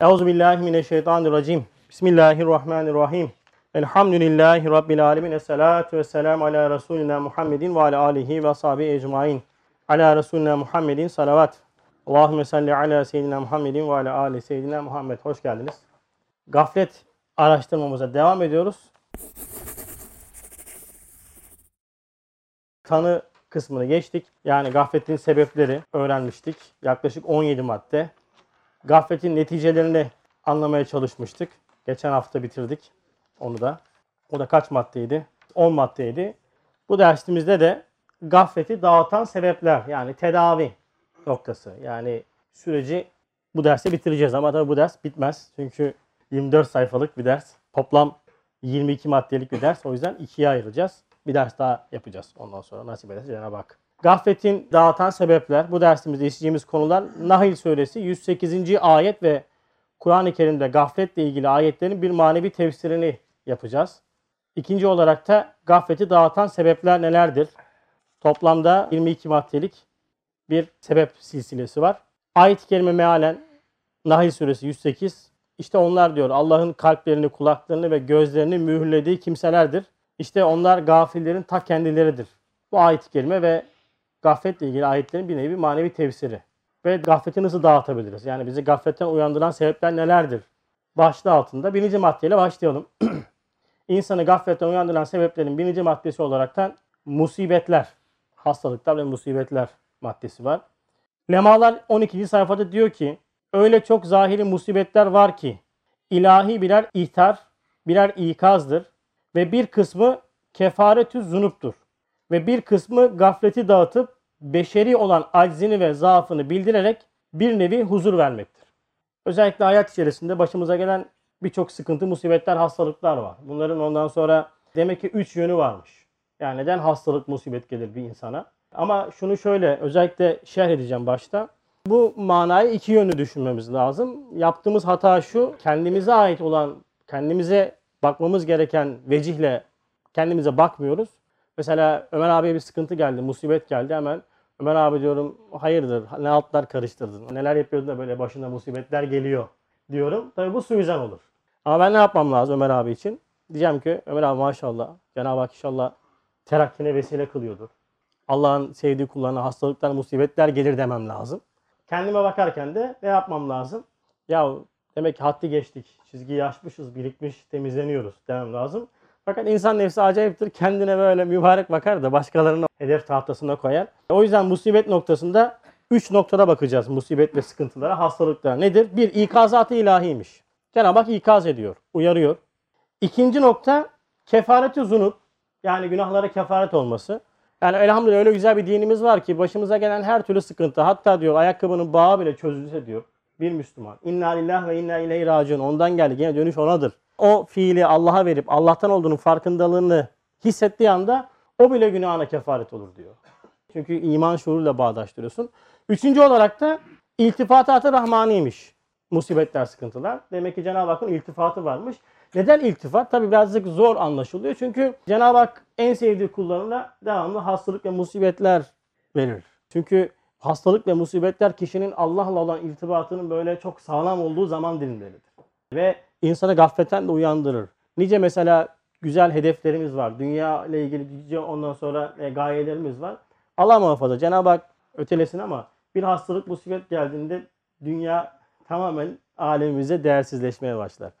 Euzubillahimineşşeytanirracim. Bismillahirrahmanirrahim. Elhamdülillahi Rabbil alemin. Esselatu vesselamu ala Resulina Muhammedin ve ala alihi ve sahibi ecmain. Ala Resulina Muhammedin salavat. Allahümme salli ala seyyidina Muhammedin ve ala ali seyyidina Muhammed. Hoş geldiniz. Gaflet araştırmamıza devam ediyoruz. Tanı kısmını geçtik. Yani gafletin sebepleri öğrenmiştik. Yaklaşık 17 madde. Gafletin neticelerini anlamaya çalışmıştık. Geçen hafta bitirdik onu da. O da kaç maddeydi? 10 maddeydi. Bu dersimizde de gafleti dağıtan sebepler yani tedavi noktası. Yani süreci bu derste bitireceğiz ama tabii bu ders bitmez. Çünkü 24 sayfalık bir ders. Toplam 22 maddelik bir ders. O yüzden ikiye ayıracağız. Bir ders daha yapacağız ondan sonra nasip ederse Cenab-ı Hak. Gafletin dağıtan sebepler. Bu dersimizde işleyeceğimiz konular Nahil suresi 108. ayet ve Kur'an-ı Kerim'de gafletle ilgili ayetlerin bir manevi tefsirini yapacağız. İkinci olarak da gafleti dağıtan sebepler nelerdir? Toplamda 22 maddelik bir sebep silsilesi var. Ayet-i kerime mealen Nahil suresi 108. İşte onlar diyor Allah'ın kalplerini, kulaklarını ve gözlerini mühürlediği kimselerdir. İşte onlar gafillerin ta kendileridir. Bu ayet-i kerime ve gafletle ilgili ayetlerin bir nevi manevi tefsiri. Ve gafleti nasıl dağıtabiliriz? Yani bizi gafletten uyandıran sebepler nelerdir? Başlığı altında birinci maddeyle başlayalım. İnsanı gafletten uyandıran sebeplerin birinci maddesi olaraktan musibetler, hastalıklar ve musibetler maddesi var. Lemalar 12. sayfada diyor ki öyle çok zahiri musibetler var ki ilahi birer ihtar, birer ikazdır ve bir kısmı kefaretü zunuptur ve bir kısmı gafleti dağıtıp beşeri olan aczini ve zaafını bildirerek bir nevi huzur vermektir. Özellikle hayat içerisinde başımıza gelen birçok sıkıntı, musibetler, hastalıklar var. Bunların ondan sonra demek ki üç yönü varmış. Yani neden hastalık, musibet gelir bir insana? Ama şunu şöyle özellikle şerh edeceğim başta. Bu manayı iki yönlü düşünmemiz lazım. Yaptığımız hata şu, kendimize ait olan, kendimize bakmamız gereken vecihle kendimize bakmıyoruz. Mesela Ömer abiye bir sıkıntı geldi, musibet geldi hemen. Ömer abi diyorum hayırdır ne altlar karıştırdın. Neler yapıyordun da böyle başına musibetler geliyor diyorum. Tabi bu suizan olur. Ama ben ne yapmam lazım Ömer abi için? Diyeceğim ki Ömer abi maşallah Cenab-ı Hak inşallah terakkine vesile kılıyordur. Allah'ın sevdiği kullarına hastalıklar, musibetler gelir demem lazım. Kendime bakarken de ne yapmam lazım? Ya demek ki haddi geçtik, çizgiyi aşmışız, birikmiş, temizleniyoruz demem lazım. Fakat insan nefsi acayiptir. Kendine böyle mübarek bakar da başkalarını hedef tahtasına koyar. O yüzden musibet noktasında 3 noktada bakacağız musibet ve sıkıntılara, hastalıklara. Nedir? Bir, ikazatı ilahiymiş. Cenab-ı Hak ikaz ediyor, uyarıyor. İkinci nokta kefareti zunup. Yani günahlara kefaret olması. Yani elhamdülillah öyle güzel bir dinimiz var ki başımıza gelen her türlü sıkıntı hatta diyor ayakkabının bağı bile çözülse diyor bir Müslüman. İnna lillah ve inna ileyhi raciun. Ondan geldi. Yine dönüş onadır. O fiili Allah'a verip Allah'tan olduğunun farkındalığını hissettiği anda o bile günahına kefaret olur diyor. Çünkü iman şuuruyla bağdaştırıyorsun. Üçüncü olarak da iltifatat-ı rahmaniymiş. Musibetler, sıkıntılar. Demek ki Cenab-ı Hakk'ın iltifatı varmış. Neden iltifat? Tabi birazcık zor anlaşılıyor. Çünkü Cenab-ı Hak en sevdiği kullarına devamlı hastalık ve musibetler verir. Çünkü hastalık ve musibetler kişinin Allah'la olan irtibatının böyle çok sağlam olduğu zaman dilimleridir. Ve insanı gafletten de uyandırır. Nice mesela güzel hedeflerimiz var. Dünya ile ilgili nice ondan sonra e, gayelerimiz var. Allah muhafaza Cenab-ı Hak ötelesin ama bir hastalık musibet geldiğinde dünya tamamen alemimize değersizleşmeye başlar.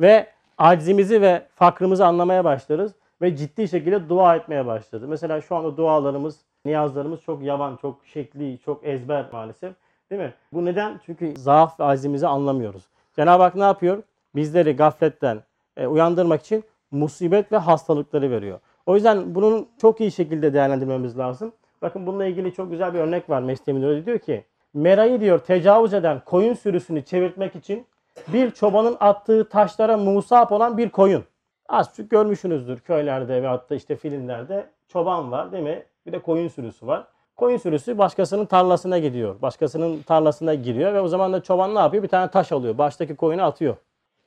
Ve acizimizi ve fakrımızı anlamaya başlarız ve ciddi şekilde dua etmeye başlarız. Mesela şu anda dualarımız, niyazlarımız çok yavan, çok şekli, çok ezber maalesef. Değil mi? Bu neden? Çünkü zaaf ve acizimizi anlamıyoruz. Cenab-ı Hak ne yapıyor? Bizleri gafletten e, uyandırmak için musibet ve hastalıkları veriyor. O yüzden bunun çok iyi şekilde değerlendirmemiz lazım. Bakın bununla ilgili çok güzel bir örnek var Mesnevi'de öyle diyor ki Merayı diyor tecavüz eden koyun sürüsünü çevirtmek için bir çobanın attığı taşlara musap olan bir koyun. Az çok görmüşsünüzdür köylerde ve hatta işte filmlerde çoban var değil mi? Bir de koyun sürüsü var. Koyun sürüsü başkasının tarlasına gidiyor. Başkasının tarlasına giriyor ve o zaman da çoban ne yapıyor? Bir tane taş alıyor. Baştaki koyunu atıyor.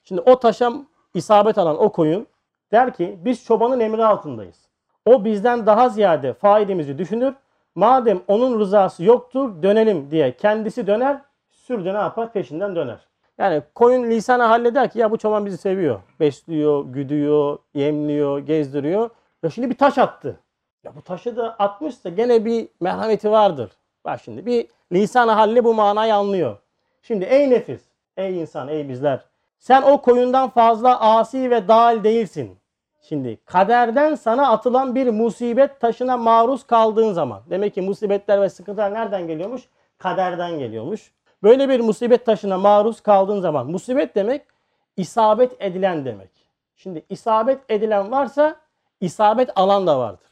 Şimdi o taşa isabet alan o koyun der ki biz çobanın emri altındayız. O bizden daha ziyade faidemizi düşünür. Madem onun rızası yoktur dönelim diye kendisi döner. Sürü de ne yapar? Peşinden döner. Yani koyun lisanı halleder ki ya bu çoban bizi seviyor. Besliyor, güdüyor, yemliyor, gezdiriyor. Ya şimdi bir taş attı. Ya bu taşı da atmışsa gene bir merhameti vardır. Bak şimdi bir lisan halli bu manayı anlıyor. Şimdi ey nefis, ey insan, ey bizler. Sen o koyundan fazla asi ve dal değilsin. Şimdi kaderden sana atılan bir musibet taşına maruz kaldığın zaman. Demek ki musibetler ve sıkıntılar nereden geliyormuş? Kaderden geliyormuş. Böyle bir musibet taşına maruz kaldığın zaman. Musibet demek isabet edilen demek. Şimdi isabet edilen varsa isabet alan da vardır.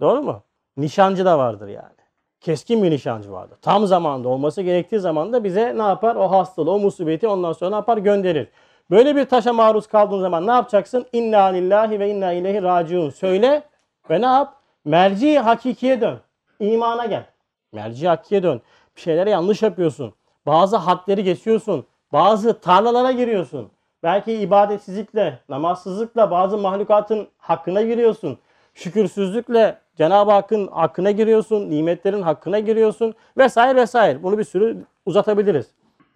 Doğru mu? Nişancı da vardır yani. Keskin bir nişancı vardır. Tam zamanda olması gerektiği zaman da bize ne yapar? O hastalığı, o musibeti ondan sonra ne yapar? Gönderir. Böyle bir taşa maruz kaldığın zaman ne yapacaksın? İnna lillahi ve inna ileyhi raciun. Söyle ve ne yap? Merci hakikiye dön. İmana gel. Merci hakikiye dön. Bir şeylere yanlış yapıyorsun. Bazı hadleri geçiyorsun. Bazı tarlalara giriyorsun. Belki ibadetsizlikle, namazsızlıkla bazı mahlukatın hakkına giriyorsun. Şükürsüzlükle Cenab-ı Hakk'ın hakkına giriyorsun. Nimetlerin hakkına giriyorsun. Vesaire vesaire. Bunu bir sürü uzatabiliriz.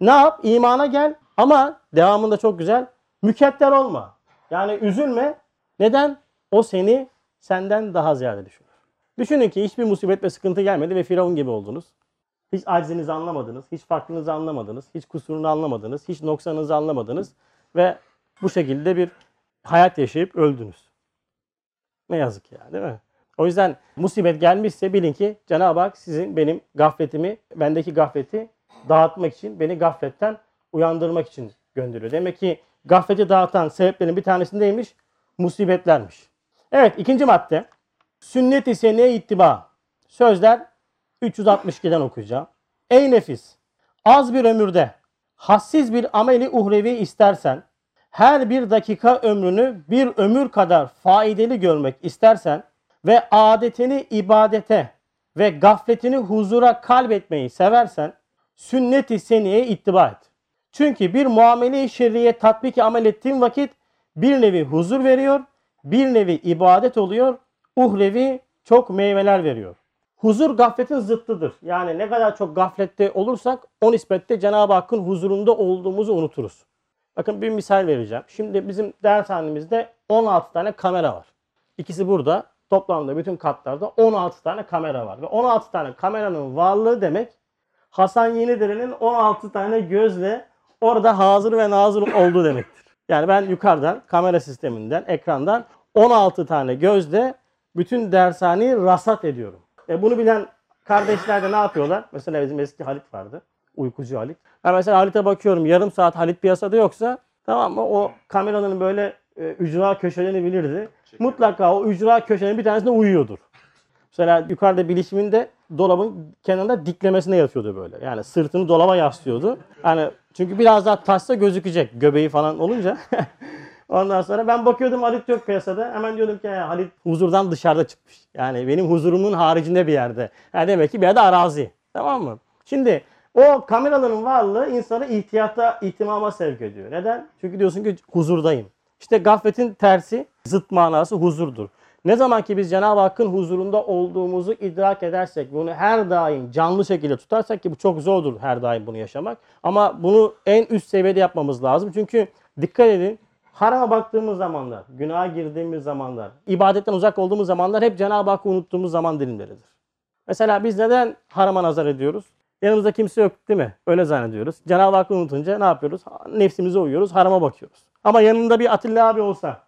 Ne yap? İmana gel. Ama devamında çok güzel. Mükadder olma. Yani üzülme. Neden? O seni senden daha ziyade düşünür. Düşünün ki hiçbir musibet ve sıkıntı gelmedi ve Firavun gibi oldunuz. Hiç acizinizi anlamadınız, hiç farklılığınızı anlamadınız, hiç kusurunu anlamadınız, hiç noksanınızı anlamadınız ve bu şekilde bir hayat yaşayıp öldünüz. Ne yazık ya değil mi? O yüzden musibet gelmişse bilin ki Cenab-ı Hak sizin benim gafletimi, bendeki gafleti dağıtmak için, beni gafletten uyandırmak için gönderiyor. Demek ki gafleti dağıtan sebeplerin bir tanesindeymiş, musibetlermiş. Evet ikinci madde. Sünnet-i seneye ittiba. Sözler 362'den okuyacağım. Ey nefis! Az bir ömürde hassiz bir ameli uhrevi istersen, her bir dakika ömrünü bir ömür kadar faydalı görmek istersen ve adetini ibadete ve gafletini huzura kalbetmeyi seversen, sünnet-i seniyeye ittiba et. Çünkü bir muamele-i şerriye tatbiki amel ettiğin vakit bir nevi huzur veriyor, bir nevi ibadet oluyor, uhrevi çok meyveler veriyor. Huzur gafletin zıttıdır. Yani ne kadar çok gaflette olursak o nispette Cenab-ı Hakk'ın huzurunda olduğumuzu unuturuz. Bakın bir misal vereceğim. Şimdi bizim dershanemizde 16 tane kamera var. İkisi burada. Toplamda bütün katlarda 16 tane kamera var. Ve 16 tane kameranın varlığı demek Hasan Yenidere'nin 16 tane gözle orada hazır ve nazır olduğu demektir. Yani ben yukarıdan kamera sisteminden, ekrandan 16 tane gözle bütün dershaneyi rasat ediyorum. E bunu bilen kardeşler de ne yapıyorlar? Mesela bizim eski Halit vardı. Uykucu Halit. Ben mesela Halit'e bakıyorum yarım saat Halit piyasada yoksa tamam mı? O kameranın böyle e, ücra köşelerini bilirdi. Mutlaka o ücra köşenin bir tanesinde uyuyordur. Mesela yukarıda bilişiminde dolabın kenarında diklemesine yatıyordu böyle. Yani sırtını dolaba yaslıyordu. Yani çünkü biraz daha taşsa gözükecek göbeği falan olunca. Ondan sonra ben bakıyordum Halit yok piyasada. Hemen diyordum ki "Ya Halit huzurdan dışarıda çıkmış. Yani benim huzurumun haricinde bir yerde. Yani demek ki bir yerde arazi. Tamam mı? Şimdi o kameraların varlığı insanı ihtiyata, ihtimama sevk ediyor. Neden? Çünkü diyorsun ki huzurdayım. İşte gafletin tersi, zıt manası huzurdur. Ne zaman ki biz Cenab-ı Hakk'ın huzurunda olduğumuzu idrak edersek, bunu her daim canlı şekilde tutarsak ki bu çok zordur her daim bunu yaşamak. Ama bunu en üst seviyede yapmamız lazım. Çünkü dikkat edin harama baktığımız zamanlar, günaha girdiğimiz zamanlar, ibadetten uzak olduğumuz zamanlar hep Cenab-ı Hakk'ı unuttuğumuz zaman dilimleridir. Mesela biz neden harama nazar ediyoruz? Yanımızda kimse yok değil mi? Öyle zannediyoruz. Cenab-ı Hakk'ı unutunca ne yapıyoruz? Nefsimize uyuyoruz, harama bakıyoruz. Ama yanında bir Atilla abi olsa,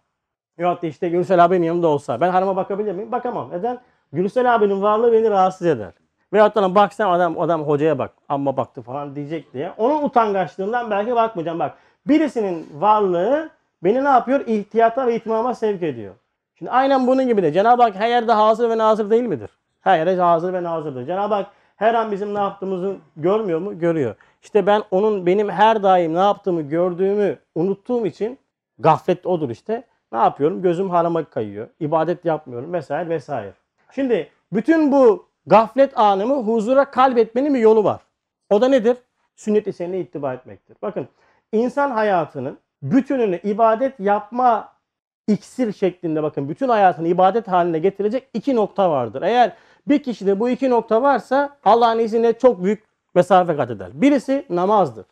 ya da işte Gülsel abinin yanında olsa ben harama bakabilir miyim? Bakamam. Neden? Gülsel abinin varlığı beni rahatsız eder. Veyahut da baksam adam adam hocaya bak amma baktı falan diyecek diye. Onun utangaçlığından belki bakmayacağım. Bak birisinin varlığı beni ne yapıyor? İhtiyata ve ihtimama sevk ediyor. Şimdi aynen bunun gibi de Cenab-ı Hak her yerde hazır ve nazır değil midir? Her yerde hazır ve nazırdır. Cenab-ı Hak her an bizim ne yaptığımızı görmüyor mu? Görüyor. İşte ben onun benim her daim ne yaptığımı gördüğümü unuttuğum için gaflet odur işte. Ne yapıyorum? Gözüm harama kayıyor. İbadet yapmıyorum vesaire vesaire. Şimdi bütün bu gaflet anımı huzura kalbetmenin bir yolu var. O da nedir? Sünnet-i senine ittiba etmektir. Bakın insan hayatının bütününü ibadet yapma iksir şeklinde bakın bütün hayatını ibadet haline getirecek iki nokta vardır. Eğer bir kişide bu iki nokta varsa Allah'ın izniyle çok büyük mesafe kat eder. Birisi namazdır.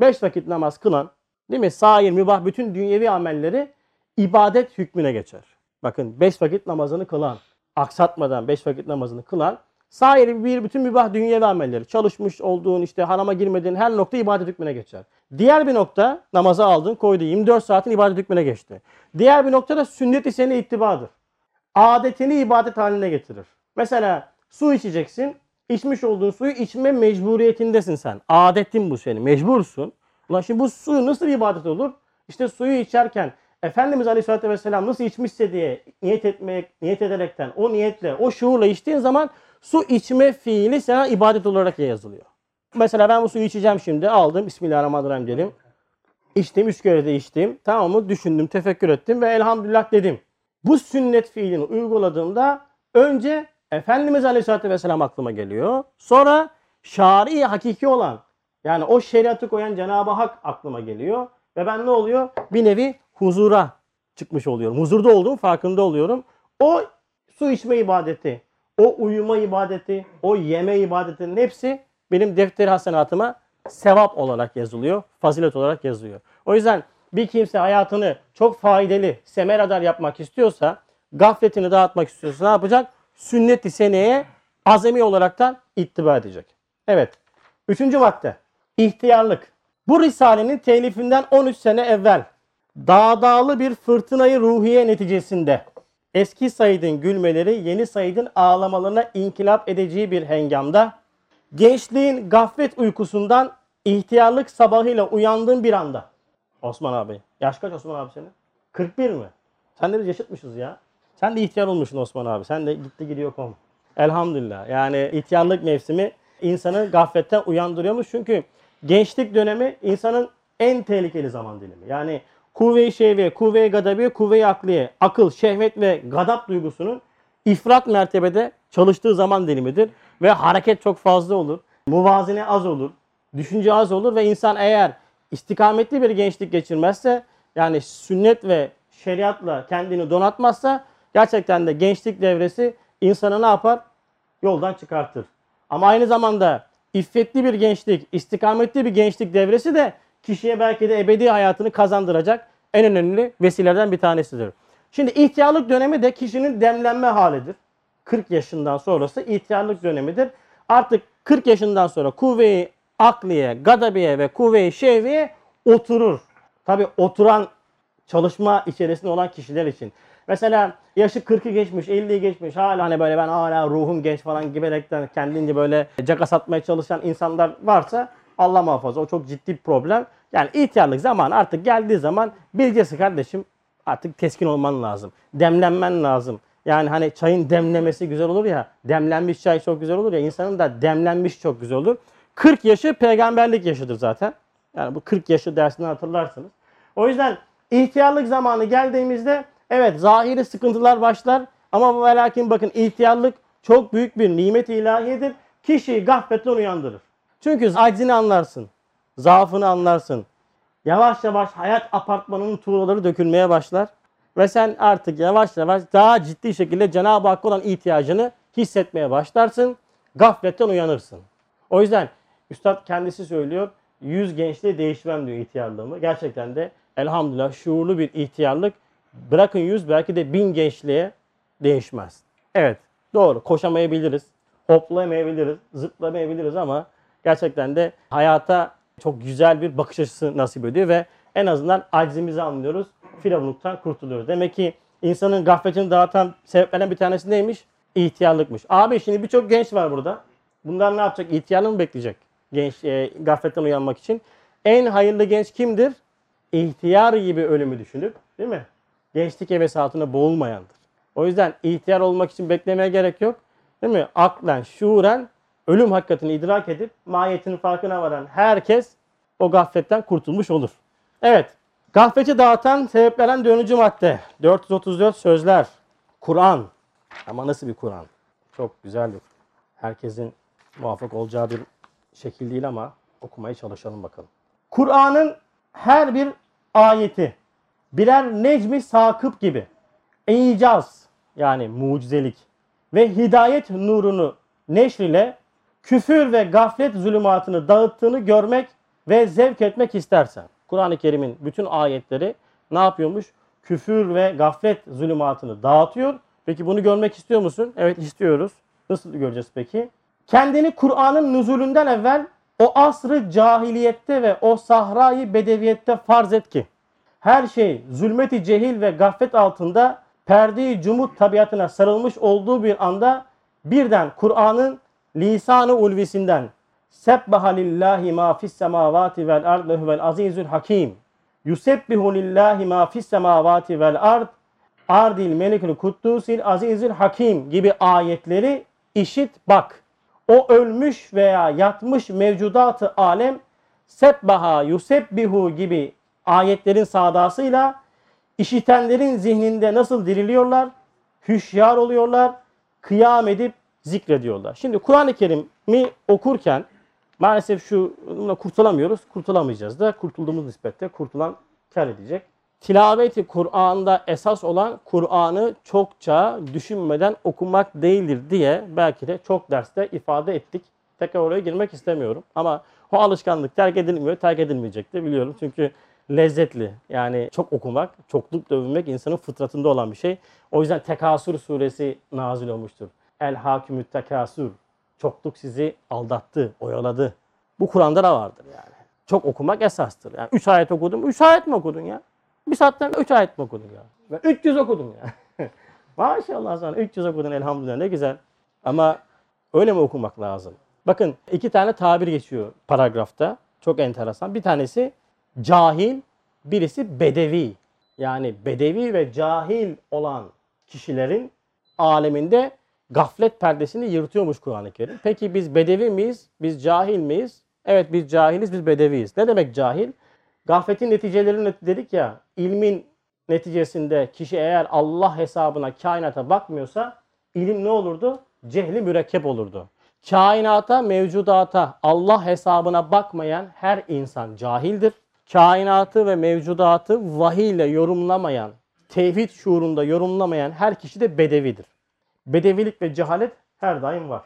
Beş vakit namaz kılan, Değil mi? Sair, mübah bütün dünyevi amelleri ibadet hükmüne geçer. Bakın 5 vakit namazını kılan, aksatmadan 5 vakit namazını kılan sair bir bütün mübah dünyevi amelleri. Çalışmış olduğun işte harama girmediğin her nokta ibadet hükmüne geçer. Diğer bir nokta namazı aldın koydu 24 saatin ibadet hükmüne geçti. Diğer bir nokta da sünnet-i seni ittibadır. Adetini ibadet haline getirir. Mesela su içeceksin. İçmiş olduğun suyu içme mecburiyetindesin sen. Adetin bu senin. Mecbursun. Ulan şimdi bu su nasıl bir ibadet olur? İşte suyu içerken Efendimiz Aleyhisselatü Vesselam nasıl içmişse diye niyet etmek, niyet ederekten o niyetle, o şuurla içtiğin zaman su içme fiili sana ibadet olarak yazılıyor. Mesela ben bu suyu içeceğim şimdi. Aldım. Bismillahirrahmanirrahim dedim. İçtim. Üç kere de içtim. Tamam mı? Düşündüm, tefekkür ettim ve elhamdülillah dedim. Bu sünnet fiilini uyguladığımda önce Efendimiz Aleyhisselatü Vesselam aklıma geliyor. Sonra şari hakiki olan yani o şeriatı koyan Cenab-ı Hak aklıma geliyor. Ve ben ne oluyor? Bir nevi huzura çıkmış oluyorum. Huzurda olduğum farkında oluyorum. O su içme ibadeti, o uyuma ibadeti, o yeme ibadetinin hepsi benim defter hasenatıma sevap olarak yazılıyor, fazilet olarak yazılıyor. O yüzden bir kimse hayatını çok faydalı, semeradar yapmak istiyorsa, gafletini dağıtmak istiyorsa ne yapacak? Sünnet-i seneye azami olaraktan ittiba edecek. Evet. Üçüncü madde. İhtiyarlık. Bu risalenin telifinden 13 sene evvel dağdağlı bir fırtınayı ruhiye neticesinde eski Said'in gülmeleri yeni Said'in ağlamalarına inkılap edeceği bir hengamda gençliğin gaflet uykusundan ihtiyarlık sabahıyla uyandığın bir anda. Osman abi. Yaş kaç Osman abi senin? 41 mi? Sen de biz yaşıtmışız ya. Sen de ihtiyar olmuşsun Osman abi. Sen de gitti gidiyor kom. Elhamdülillah. Yani ihtiyarlık mevsimi insanı gafletten uyandırıyormuş. Çünkü gençlik dönemi insanın en tehlikeli zaman dilimi. Yani kuvve-i şehve, kuvve-i gadabi, kuvve-i akliye, akıl, şehvet ve gadap duygusunun ifrat mertebede çalıştığı zaman dilimidir. Ve hareket çok fazla olur. Muvazene az olur. Düşünce az olur ve insan eğer istikametli bir gençlik geçirmezse yani sünnet ve şeriatla kendini donatmazsa gerçekten de gençlik devresi insanı ne yapar? Yoldan çıkartır. Ama aynı zamanda iffetli bir gençlik, istikametli bir gençlik devresi de kişiye belki de ebedi hayatını kazandıracak en önemli vesilelerden bir tanesidir. Şimdi ihtiyarlık dönemi de kişinin demlenme halidir. 40 yaşından sonrası ihtiyarlık dönemidir. Artık 40 yaşından sonra kuvve-i akliye, gadabiye ve kuvve-i şehviye oturur. Tabi oturan çalışma içerisinde olan kişiler için. Mesela yaşı 40'ı geçmiş, 50'yi geçmiş. Hala hani böyle ben hala ruhum genç falan giberekten kendince böyle caka satmaya çalışan insanlar varsa Allah muhafaza o çok ciddi bir problem. Yani ihtiyarlık zaman artık geldiği zaman bilgesi kardeşim artık teskin olman lazım. Demlenmen lazım. Yani hani çayın demlemesi güzel olur ya. Demlenmiş çay çok güzel olur ya. insanın da demlenmiş çok güzel olur. 40 yaşı peygamberlik yaşıdır zaten. Yani bu 40 yaşı dersinden hatırlarsınız. O yüzden ihtiyarlık zamanı geldiğimizde evet zahiri sıkıntılar başlar ama ve lakin bakın ihtiyarlık çok büyük bir nimet ilahiyedir. Kişiyi gafletten uyandırır. Çünkü aczini anlarsın. Zaafını anlarsın. Yavaş yavaş hayat apartmanının tuğlaları dökülmeye başlar. Ve sen artık yavaş yavaş daha ciddi şekilde Cenab-ı Hakk'a olan ihtiyacını hissetmeye başlarsın. Gafletten uyanırsın. O yüzden Üstad kendisi söylüyor. Yüz gençliğe değişmem diyor ihtiyarlığımı. Gerçekten de elhamdülillah şuurlu bir ihtiyarlık. Bırakın yüz belki de bin gençliğe değişmez. Evet doğru koşamayabiliriz. Hoplayamayabiliriz. Zıplamayabiliriz ama gerçekten de hayata çok güzel bir bakış açısı nasip ediyor ve en azından aczimizi anlıyoruz. Firavunluktan kurtuluyoruz. Demek ki insanın gafletini dağıtan sebeplerden bir tanesi neymiş? İhtiyarlıkmış. Abi şimdi birçok genç var burada. Bunlar ne yapacak? İhtiyarlığı mı bekleyecek? Genç e, gafletten uyanmak için. En hayırlı genç kimdir? İhtiyar gibi ölümü düşünüp değil mi? Gençlik hevesi altına boğulmayandır. O yüzden ihtiyar olmak için beklemeye gerek yok. Değil mi? Aklen, şuuren ölüm hakikatini idrak edip mahiyetinin farkına varan herkes o gafletten kurtulmuş olur. Evet. Gafleti dağıtan sebeplerden dönücü madde. 434 sözler. Kur'an. Ama nasıl bir Kur'an? Çok güzel bir Herkesin muvaffak olacağı bir şekil değil ama okumaya çalışalım bakalım. Kur'an'ın her bir ayeti birer necmi sakıp gibi icaz yani mucizelik ve hidayet nurunu neşr ile küfür ve gaflet zulümatını dağıttığını görmek ve zevk etmek istersen. Kur'an-ı Kerim'in bütün ayetleri ne yapıyormuş? Küfür ve gaflet zulümatını dağıtıyor. Peki bunu görmek istiyor musun? Evet istiyoruz. Nasıl göreceğiz peki? Kendini Kur'an'ın nüzulünden evvel o asrı cahiliyette ve o sahrayı bedeviyette farz et ki her şey zulmeti cehil ve gaflet altında perde-i cumut tabiatına sarılmış olduğu bir anda birden Kur'an'ın lisanı ulvisinden Sebbaha lillahi ma fis semavati vel ard ve huvel azizül hakim. Yusebbihu lillahi ma fis semavati vel ard ardil melikül kuddusil azizül hakim gibi ayetleri işit bak. O ölmüş veya yatmış mevcudatı alem sebbaha yusebbihu gibi ayetlerin sadasıyla işitenlerin zihninde nasıl diriliyorlar, hüşyar oluyorlar, kıyam edip zikrediyorlar. Şimdi Kur'an-ı Kerim'i okurken maalesef şu kurtulamıyoruz, kurtulamayacağız da kurtulduğumuz nispette kurtulan kar edecek. Tilaveti Kur'an'da esas olan Kur'an'ı çokça düşünmeden okumak değildir diye belki de çok derste ifade ettik. Tekrar oraya girmek istemiyorum ama o alışkanlık terk edilmiyor, terk edilmeyecek de biliyorum. Çünkü lezzetli. Yani çok okumak, çokluk övünmek insanın fıtratında olan bir şey. O yüzden Tekasür suresi nazil olmuştur. El hakimü tekasür. Çokluk sizi aldattı, oyaladı. Bu Kur'an'da da vardır yani. Çok okumak esastır. Yani 3 ayet okudum. 3 ayet mi okudun ya? Bir saatten 3 ayet mi okudun ya? Ben 300 okudum ya. Maşallah sana 300 okudun elhamdülillah ne güzel. Ama öyle mi okumak lazım? Bakın iki tane tabir geçiyor paragrafta. Çok enteresan. Bir tanesi cahil, birisi bedevi. Yani bedevi ve cahil olan kişilerin aleminde gaflet perdesini yırtıyormuş Kur'an-ı Kerim. Peki biz bedevi miyiz? Biz cahil miyiz? Evet biz cahiliz, biz bedeviyiz. Ne demek cahil? Gafletin neticelerini dedik ya, ilmin neticesinde kişi eğer Allah hesabına, kainata bakmıyorsa ilim ne olurdu? Cehli mürekkep olurdu. Kainata, mevcudata, Allah hesabına bakmayan her insan cahildir. Kainatı ve mevcudatı vahiy ile yorumlamayan, tevhid şuurunda yorumlamayan her kişi de bedevidir. Bedevilik ve cehalet her daim var.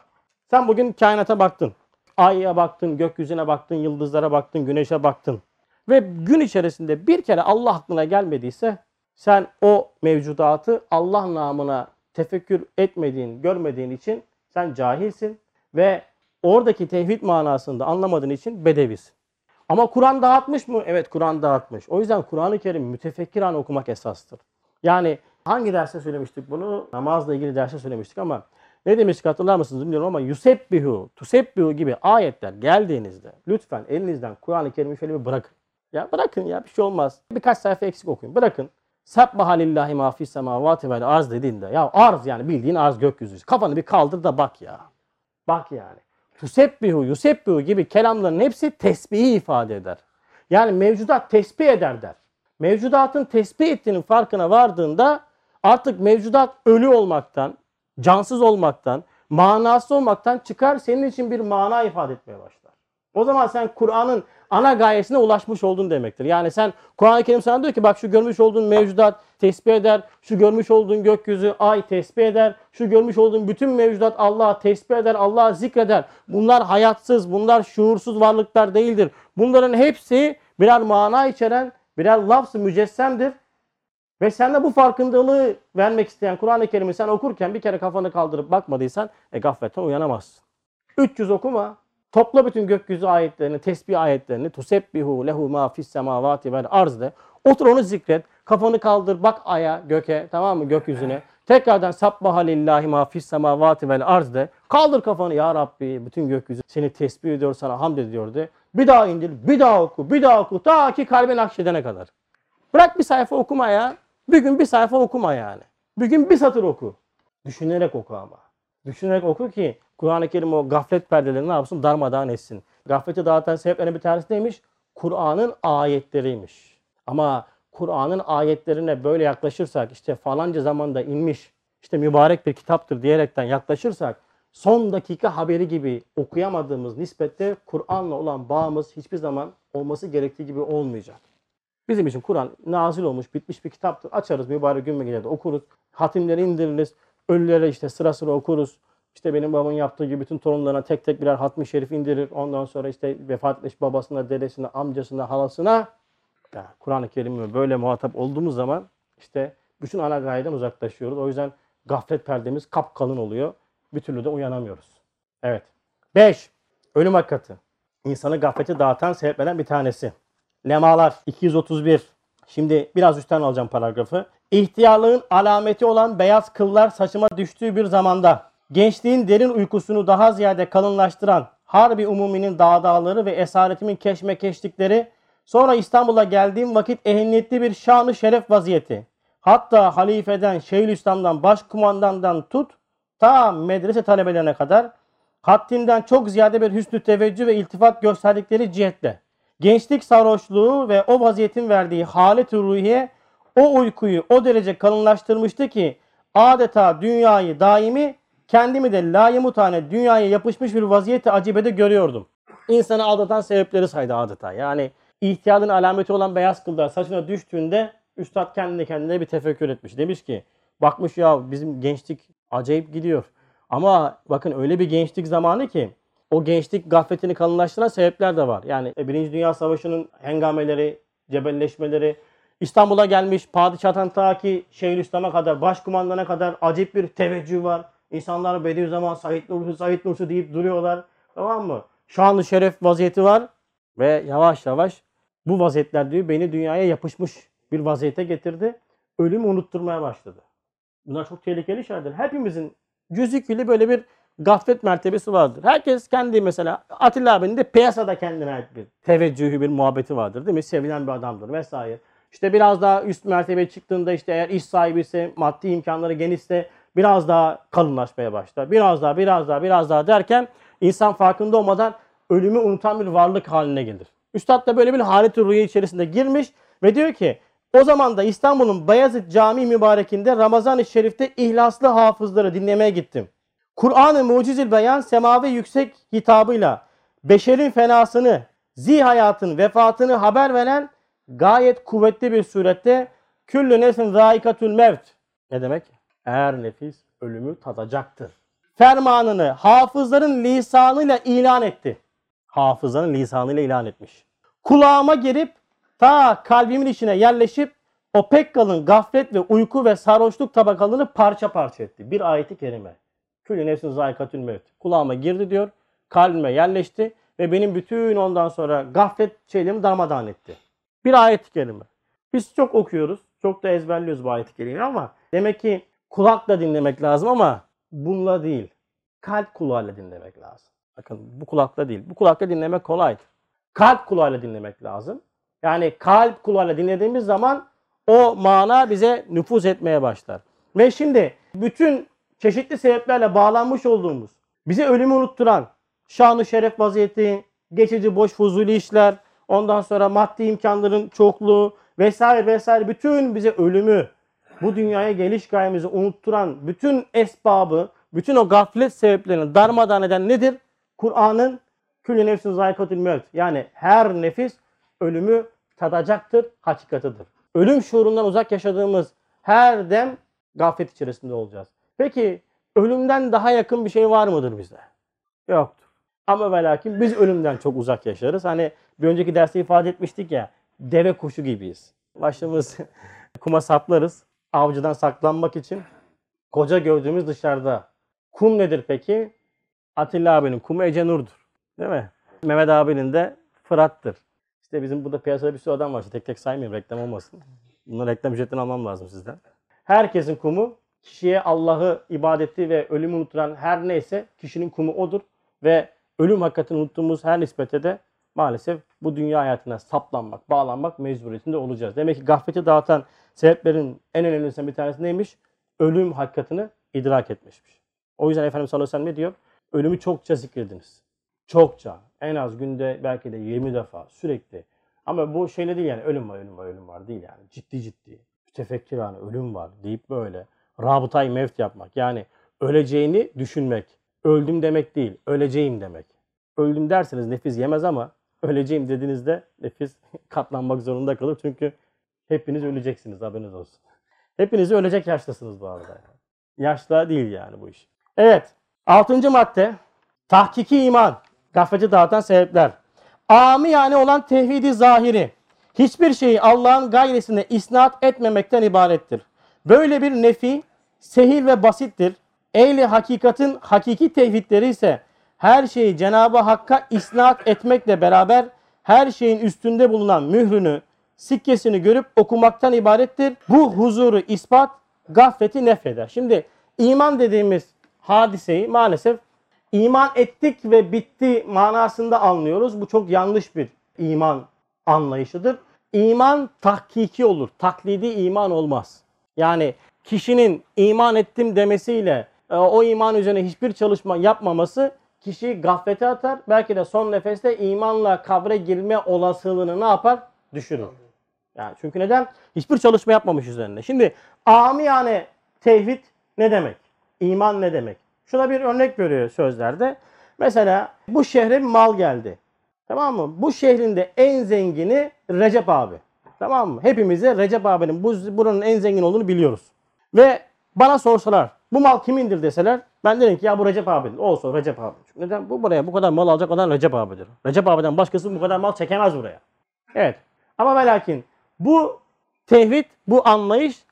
Sen bugün kainata baktın. Ay'a baktın, gökyüzüne baktın, yıldızlara baktın, güneşe baktın. Ve gün içerisinde bir kere Allah aklına gelmediyse sen o mevcudatı Allah namına tefekkür etmediğin, görmediğin için sen cahilsin ve oradaki tevhid manasında anlamadığın için bedevisin. Ama Kur'an dağıtmış mı? Evet Kur'an dağıtmış. O yüzden Kur'an-ı Kerim mütefekkiran okumak esastır. Yani hangi derste söylemiştik bunu? Namazla ilgili derste söylemiştik ama ne demiştik hatırlar mısınız bilmiyorum ama Yusebbihu, Tusebbihu gibi ayetler geldiğinizde lütfen elinizden Kur'an-ı Kerim'i şöyle bir bırakın. Ya bırakın ya bir şey olmaz. Birkaç sayfa eksik okuyun. Bırakın. Sabbaha lillahi ma fis semavati vel arz dediğinde ya arz yani bildiğin arz gökyüzü. Kafanı bir kaldır da bak ya. Bak yani. Tusebbihu, yusebbihu gibi kelamların hepsi tesbihi ifade eder. Yani mevcudat tesbih eder der. Mevcudatın tesbih ettiğinin farkına vardığında artık mevcudat ölü olmaktan, cansız olmaktan, manası olmaktan çıkar senin için bir mana ifade etmeye başlar. O zaman sen Kur'an'ın ana gayesine ulaşmış oldun demektir. Yani sen Kur'an-ı Kerim sana diyor ki bak şu görmüş olduğun mevcudat tesbih eder, şu görmüş olduğun gökyüzü, ay tesbih eder, şu görmüş olduğun bütün mevcudat Allah'a tesbih eder, Allah'a zikreder. Bunlar hayatsız, bunlar şuursuz varlıklar değildir. Bunların hepsi birer mana içeren, birer lafz-ı mücessemdir. Ve sen de bu farkındalığı vermek isteyen Kur'an-ı Kerim'i sen okurken bir kere kafanı kaldırıp bakmadıysan e gafletten uyanamazsın. 300 okuma. Topla bütün gökyüzü ayetlerini, tesbih ayetlerini. Tusebbihu lehu ma fis semavati vel arz de. Otur onu zikret. Kafanı kaldır bak aya, göke tamam mı gökyüzüne. Tekrardan sabbaha lillahi ma fis semavati vel arz de. Kaldır kafanı ya Rabbi bütün gökyüzü seni tesbih ediyor sana hamd ediyor de. Bir daha indir, bir daha oku, bir daha oku ta ki kalbin akşedene kadar. Bırak bir sayfa okuma ya. Bir gün bir sayfa okuma yani. Bir gün bir satır oku. Düşünerek oku ama. Düşünerek oku ki Kur'an-ı Kerim o gaflet perdelerini ne yapsın? Darmadağın etsin. Gafleti dağıtan sebeplerine bir tanesi neymiş? Kur'an'ın ayetleriymiş. Ama Kur'an'ın ayetlerine böyle yaklaşırsak işte falanca zamanda inmiş işte mübarek bir kitaptır diyerekten yaklaşırsak son dakika haberi gibi okuyamadığımız nispette Kur'an'la olan bağımız hiçbir zaman olması gerektiği gibi olmayacak. Bizim için Kur'an nazil olmuş, bitmiş bir kitaptır. Açarız mübarek gün ve okuruz. Hatimleri indiririz. Ölülere işte sıra sıra okuruz. İşte benim babamın yaptığı gibi bütün torunlarına tek tek birer hatmi şerif indirir. Ondan sonra işte vefat etmiş babasına, dedesine, amcasına, halasına Yani Kur'an-ı Kerim'e böyle muhatap olduğumuz zaman işte bütün ana gayeden uzaklaşıyoruz. O yüzden gaflet perdemiz kapkalın oluyor. Bir türlü de uyanamıyoruz. Evet. 5. Ölüm hakikati. İnsanı gaflete dağıtan sebeplerden bir tanesi. Lemalar 231. Şimdi biraz üstten alacağım paragrafı. İhtiyarlığın alameti olan beyaz kıllar saçıma düştüğü bir zamanda gençliğin derin uykusunu daha ziyade kalınlaştıran Harbi Umumi'nin dağdağları ve esaretimin keşmekeşlikleri sonra İstanbul'a geldiğim vakit ehemmiyetli bir şanı şeref vaziyeti. Hatta halifeden, Şeyhülislam'dan, başkumandandan tut ta medrese talebelerine kadar haddinden çok ziyade bir hüsnü teveccüh ve iltifat gösterdikleri cihetle gençlik sarhoşluğu ve o vaziyetin verdiği halet-i ruhiye o uykuyu o derece kalınlaştırmıştı ki adeta dünyayı daimi kendimi de layımutane dünyaya yapışmış bir vaziyeti acibede görüyordum. İnsanı aldatan sebepleri saydı adeta. Yani ihtiyarın alameti olan beyaz kıllar saçına düştüğünde üstad kendine kendine bir tefekkür etmiş. Demiş ki bakmış ya bizim gençlik acayip gidiyor. Ama bakın öyle bir gençlik zamanı ki o gençlik gafletini kalınlaştıran sebepler de var. Yani e, Birinci Dünya Savaşı'nın hengameleri, cebelleşmeleri, İstanbul'a gelmiş padişahtan ta ki Şeyhülislam'a kadar, başkumandana kadar acayip bir teveccüh var. İnsanlar Bediüzzaman, Said Nursi, Said Nursi deyip duruyorlar. Tamam mı? Şanlı şeref vaziyeti var. Ve yavaş yavaş bu vaziyetler diyor beni dünyaya yapışmış bir vaziyete getirdi. Ölümü unutturmaya başladı. Bunlar çok tehlikeli şeyler. Hepimizin cüzüküyle böyle bir gaflet mertebesi vardır. Herkes kendi mesela Atilla abinin de piyasada kendine ait bir teveccühü bir muhabbeti vardır değil mi? Sevilen bir adamdır vesaire. İşte biraz daha üst mertebeye çıktığında işte eğer iş sahibi ise maddi imkanları genişse biraz daha kalınlaşmaya başlar. Biraz daha biraz daha biraz daha derken insan farkında olmadan ölümü unutan bir varlık haline gelir. Üstad da böyle bir halet-i rüya içerisinde girmiş ve diyor ki o zaman da İstanbul'un Bayezid Camii mübarekinde Ramazan-ı Şerif'te ihlaslı hafızları dinlemeye gittim. Kur'an-ı Mucizül Beyan semavi yüksek hitabıyla beşerin fenasını, zihayatın vefatını haber veren gayet kuvvetli bir surette küllü nefsin zaikatül mevt. Ne demek? Her nefis ölümü tadacaktır. Fermanını hafızların lisanıyla ilan etti. Hafızların lisanıyla ilan etmiş. Kulağıma girip ta kalbimin içine yerleşip o pek kalın gaflet ve uyku ve sarhoşluk tabakalını parça parça etti. Bir ayeti kerime. Külü nefsin zayikatül mevt. Kulağıma girdi diyor. Kalbime yerleşti ve benim bütün ondan sonra gaflet şeylerimi darmadağın etti. Bir ayet-i kerime. Biz çok okuyoruz. Çok da ezberliyoruz bu ayet-i kerimeyi ama demek ki kulakla dinlemek lazım ama bununla değil. Kalp kulağıyla dinlemek lazım. Bakın bu kulakla değil. Bu kulakla dinlemek kolay. Kalp kulağıyla dinlemek lazım. Yani kalp kulağıyla dinlediğimiz zaman o mana bize nüfuz etmeye başlar. Ve şimdi bütün çeşitli sebeplerle bağlanmış olduğumuz, bize ölümü unutturan, şanı şeref vaziyeti, geçici boş fuzuli işler, ondan sonra maddi imkanların çokluğu vesaire vesaire bütün bize ölümü, bu dünyaya geliş gayemizi unutturan bütün esbabı, bütün o gaflet sebeplerini darmadağın eden nedir? Kur'an'ın külli nefsin zayikatül mevt. Yani her nefis ölümü tadacaktır, hakikatıdır. Ölüm şuurundan uzak yaşadığımız her dem gaflet içerisinde olacağız. Peki ölümden daha yakın bir şey var mıdır bize? Yoktur. Ama ve lakin biz ölümden çok uzak yaşarız. Hani bir önceki derste ifade etmiştik ya deve kuşu gibiyiz. Başımız kuma saplarız avcıdan saklanmak için. Koca gövdemiz dışarıda. Kum nedir peki? Atilla abinin kumu Ece Nur'dur. Değil mi? Mehmet abinin de Fırat'tır. İşte bizim burada piyasada bir sürü adam var. Tek tek saymayayım reklam olmasın. Bunları reklam ücretini almam lazım sizden. Herkesin kumu kişiye Allah'ı ibadeti ve ölümü unutturan her neyse kişinin kumu odur. Ve ölüm hakikatini unuttuğumuz her nispete de maalesef bu dünya hayatına saplanmak, bağlanmak mecburiyetinde olacağız. Demek ki gafleti dağıtan sebeplerin en önemlisinden bir tanesi neymiş? Ölüm hakikatini idrak etmişmiş. O yüzden Efendimiz sallallahu aleyhi ne diyor? Ölümü çokça zikrediniz. Çokça. En az günde belki de 20 defa sürekli. Ama bu şeyle değil yani ölüm var, ölüm var, ölüm var değil yani. Ciddi ciddi. Mütefekkir yani ölüm var deyip böyle rabıtay mevt yapmak. Yani öleceğini düşünmek. Öldüm demek değil, öleceğim demek. Öldüm derseniz nefis yemez ama öleceğim dediğinizde nefis katlanmak zorunda kalır. Çünkü hepiniz öleceksiniz haberiniz olsun. Hepiniz ölecek yaştasınız bu arada. Yani. Yaşta değil yani bu iş. Evet. Altıncı madde. Tahkiki iman. Gafleti dağıtan sebepler. Ami yani olan tevhidi zahiri. hiçbir şeyi Allah'ın gayresine isnat etmemekten ibarettir. Böyle bir nefi sehil ve basittir. Ehli hakikatin hakiki tevhidleri ise her şeyi Cenab-ı Hakk'a isnat etmekle beraber her şeyin üstünde bulunan mührünü, sikkesini görüp okumaktan ibarettir. Bu huzuru ispat, gafleti nefeder. Şimdi iman dediğimiz hadiseyi maalesef iman ettik ve bitti manasında anlıyoruz. Bu çok yanlış bir iman anlayışıdır. İman tahkiki olur. Taklidi iman olmaz. Yani kişinin iman ettim demesiyle e, o iman üzerine hiçbir çalışma yapmaması kişiyi gaflete atar. Belki de son nefeste imanla kabre girme olasılığını ne yapar? Düşürür. Yani çünkü neden? Hiçbir çalışma yapmamış üzerinde. Şimdi amiyane tevhid ne demek? İman ne demek? Şuna bir örnek veriyor sözlerde. Mesela bu şehre mal geldi. Tamam mı? Bu şehrin de en zengini Recep abi. Tamam mı? Hepimize Recep abinin bu, buranın en zengin olduğunu biliyoruz. Ve bana sorsalar bu mal kimindir deseler ben derim ki ya bu Recep abinin. Olsun Recep abi. Çünkü neden? Bu buraya bu kadar mal alacak olan Recep abidir. Recep abiden başkası bu kadar mal çekemez buraya. Evet. Ama ve lakin bu tevhid, bu anlayış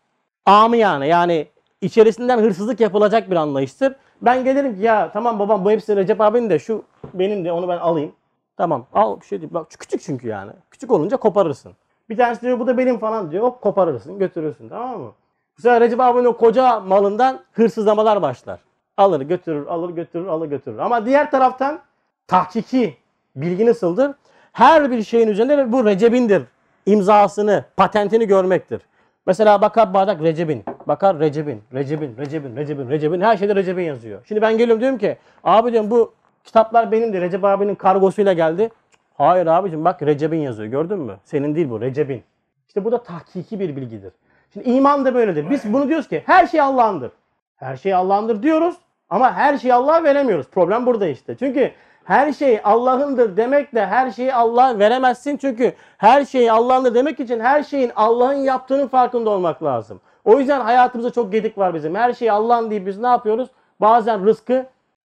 amiyane yani içerisinden hırsızlık yapılacak bir anlayıştır. Ben gelirim ki ya tamam babam bu hepsi Recep abinin de şu benim de onu ben alayım. Tamam al bir şey değil. Bak küçük çünkü yani. Küçük olunca koparırsın. Bir tanesi diyor bu da benim falan diyor. Hop koparırsın götürürsün tamam mı? Sefer Recep abinin o koca malından hırsızlamalar başlar. Alır götürür, alır götürür, alır götürür. Ama diğer taraftan tahkiki bilgi nasıldır? Her bir şeyin üzerinde bu Recep'indir. imzasını, patentini görmektir. Mesela bakar bardak Recep'in. Bakar Recep'in, Recep'in, Recep'in, Recep'in, Recep'in. Her şeyde Recep'in yazıyor. Şimdi ben geliyorum diyorum ki abi diyorum bu kitaplar benim de Recep abinin kargosuyla geldi. Hayır abicim bak Recep'in yazıyor gördün mü? Senin değil bu Recep'in. İşte bu da tahkiki bir bilgidir. Şimdi iman da böyledir. Biz bunu diyoruz ki her şey Allah'ındır. Her şey Allah'ındır diyoruz ama her şeyi Allah'a veremiyoruz. Problem burada işte. Çünkü her şey Allah'ındır demekle her şeyi Allah'a veremezsin. Çünkü her şey Allah'ındır demek için her şeyin Allah'ın yaptığının farkında olmak lazım. O yüzden hayatımızda çok gedik var bizim. Her şey Allah'ın deyip biz ne yapıyoruz? Bazen rızkı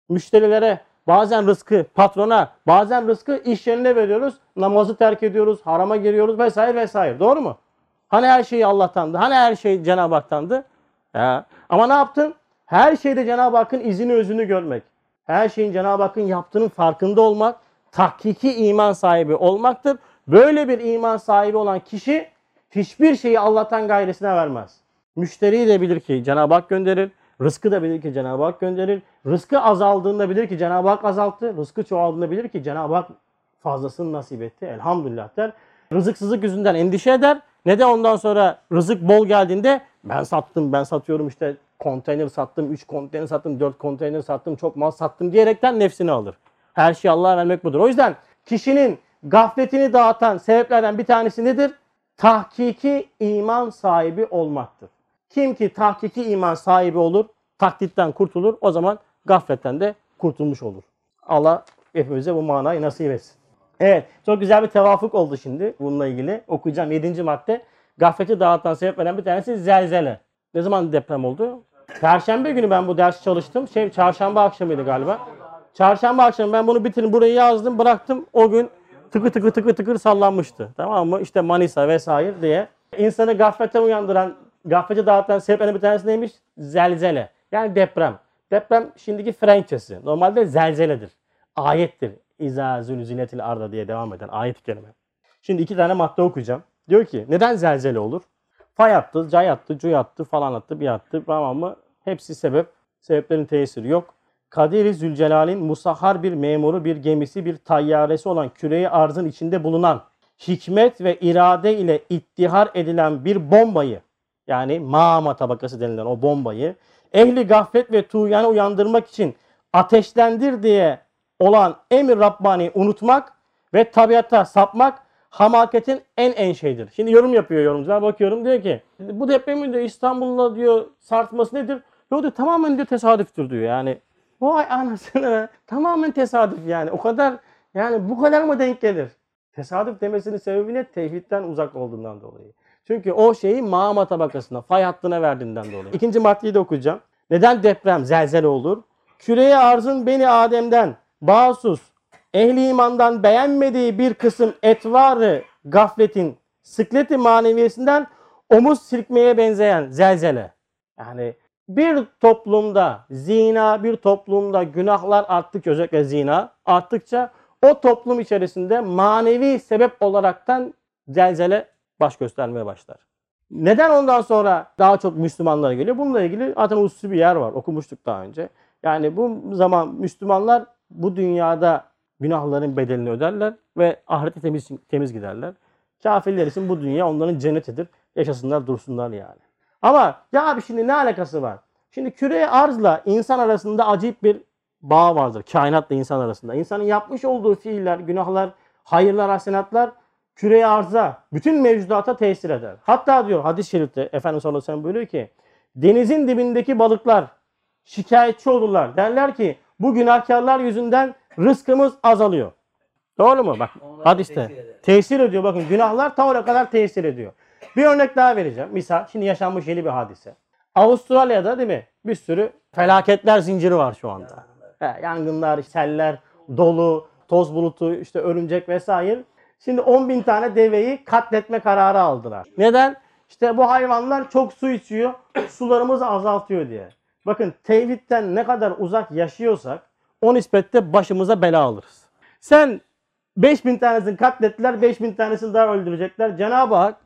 müşterilere, bazen rızkı patrona, bazen rızkı iş yerine veriyoruz. Namazı terk ediyoruz, harama giriyoruz vesaire vesaire. Doğru mu? Hani her şey Allah'tandı? Hani her şey Cenab-ı Hak'tandı? Ya. Ama ne yaptın? Her şeyde Cenab-ı Hakk'ın izini özünü görmek. Her şeyin Cenab-ı Hakk'ın yaptığının farkında olmak, tahkiki iman sahibi olmaktır. Böyle bir iman sahibi olan kişi hiçbir şeyi Allah'tan gayresine vermez. Müşteriyi de bilir ki Cenab-ı Hak gönderir. Rızkı da bilir ki Cenab-ı Hak gönderir. Rızkı azaldığında bilir ki Cenab-ı Hak azalttı. Rızkı çoğaldığında bilir ki Cenab-ı Hak fazlasını nasip etti. Elhamdülillah der. Rızıksızlık yüzünden endişe eder. Ne de ondan sonra rızık bol geldiğinde ben sattım, ben satıyorum işte konteyner sattım, 3 konteyner sattım, 4 konteyner sattım, çok mal sattım diyerekten nefsini alır. Her şeyi Allah'a vermek budur. O yüzden kişinin gafletini dağıtan sebeplerden bir tanesi nedir? Tahkiki iman sahibi olmaktır. Kim ki tahkiki iman sahibi olur, taklitten kurtulur, o zaman gafletten de kurtulmuş olur. Allah hepimize bu manayı nasip etsin. Evet, çok güzel bir tevafuk oldu şimdi bununla ilgili. Okuyacağım 7. madde. Gafleti dağıtan sebeplerden bir tanesi zelzele. Ne zaman deprem oldu? Perşembe günü ben bu dersi çalıştım. Şey, çarşamba akşamıydı galiba. Çarşamba akşamı ben bunu bitirdim. Burayı yazdım, bıraktım. O gün tıkı tıkı tıkı tıkır sallanmıştı. Tamam mı? İşte Manisa vesaire diye. İnsanı gafletten uyandıran, gafleti dağıtan sebeplerden bir tanesi neymiş? Zelzele. Yani deprem. Deprem şimdiki Frenkçesi. Normalde zelzeledir. Ayettir. İza zülziletil arda diye devam eden ayet-i kerime. Şimdi iki tane madde okuyacağım. Diyor ki neden zelzele olur? Fay attı, cay attı, cuy attı, falan attı, bir attı. Tamam mı? Hepsi sebep. Sebeplerin tesiri yok. Kadir-i Zülcelal'in musahhar bir memuru, bir gemisi, bir tayyaresi olan küreyi arzın içinde bulunan hikmet ve irade ile ittihar edilen bir bombayı yani mağama tabakası denilen o bombayı ehli gaflet ve tuğyanı uyandırmak için ateşlendir diye olan emir Rabbani unutmak ve tabiata sapmak hamaketin en en şeyidir. Şimdi yorum yapıyor yorumcular. Bakıyorum diyor ki bu depremin de İstanbul'la diyor sarsması nedir? Yok diyor tamamen diyor tesadüftür diyor. Yani vay anasını tamamen tesadüf yani. O kadar yani bu kadar mı denk gelir? Tesadüf demesinin sebebi ne? Tevhidden uzak olduğundan dolayı. Çünkü o şeyi mağama tabakasına, fay hattına verdiğinden dolayı. İkinci maddeyi de okuyacağım. Neden deprem, zelzele olur? Küreye arzın beni Adem'den, basus, ehli imandan beğenmediği bir kısım etvarı gafletin sıkleti maneviyesinden omuz silkmeye benzeyen zelzele. Yani bir toplumda zina, bir toplumda günahlar arttıkça özellikle zina arttıkça o toplum içerisinde manevi sebep olaraktan zelzele baş göstermeye başlar. Neden ondan sonra daha çok Müslümanlara geliyor? Bununla ilgili zaten usul bir yer var. Okumuştuk daha önce. Yani bu zaman Müslümanlar bu dünyada günahların bedelini öderler ve ahirete temiz, temiz giderler. Kafirler için bu dünya onların cennetidir. Yaşasınlar dursunlar yani. Ama ya abi şimdi ne alakası var? Şimdi küre arzla insan arasında acayip bir bağ vardır. Kainatla insan arasında. İnsanın yapmış olduğu fiiller, günahlar, hayırlar, hasenatlar küreye arza, bütün mevcudata tesir eder. Hatta diyor hadis-i şerifte Efendimiz sallallahu aleyhi ve sellem buyuruyor ki denizin dibindeki balıklar şikayetçi olurlar. Derler ki bu günahkarlar yüzünden rızkımız azalıyor. Doğru mu? Bak Onlara hadiste. tesir eder. Tesir ediyor. Bakın günahlar ta oraya kadar tesir ediyor. Bir örnek daha vereceğim. Misal şimdi yaşanmış yeni bir hadise. Avustralya'da değil mi? Bir sürü felaketler zinciri var şu anda. He, yangınlar, seller, dolu, toz bulutu, işte örümcek vesaire. Şimdi 10 bin tane deveyi katletme kararı aldılar. Neden? İşte bu hayvanlar çok su içiyor, sularımızı azaltıyor diye. Bakın tevhidden ne kadar uzak yaşıyorsak o nispette başımıza bela alırız. Sen 5000 tanesini katlettiler, 5000 tanesini daha öldürecekler. Cenab-ı Hak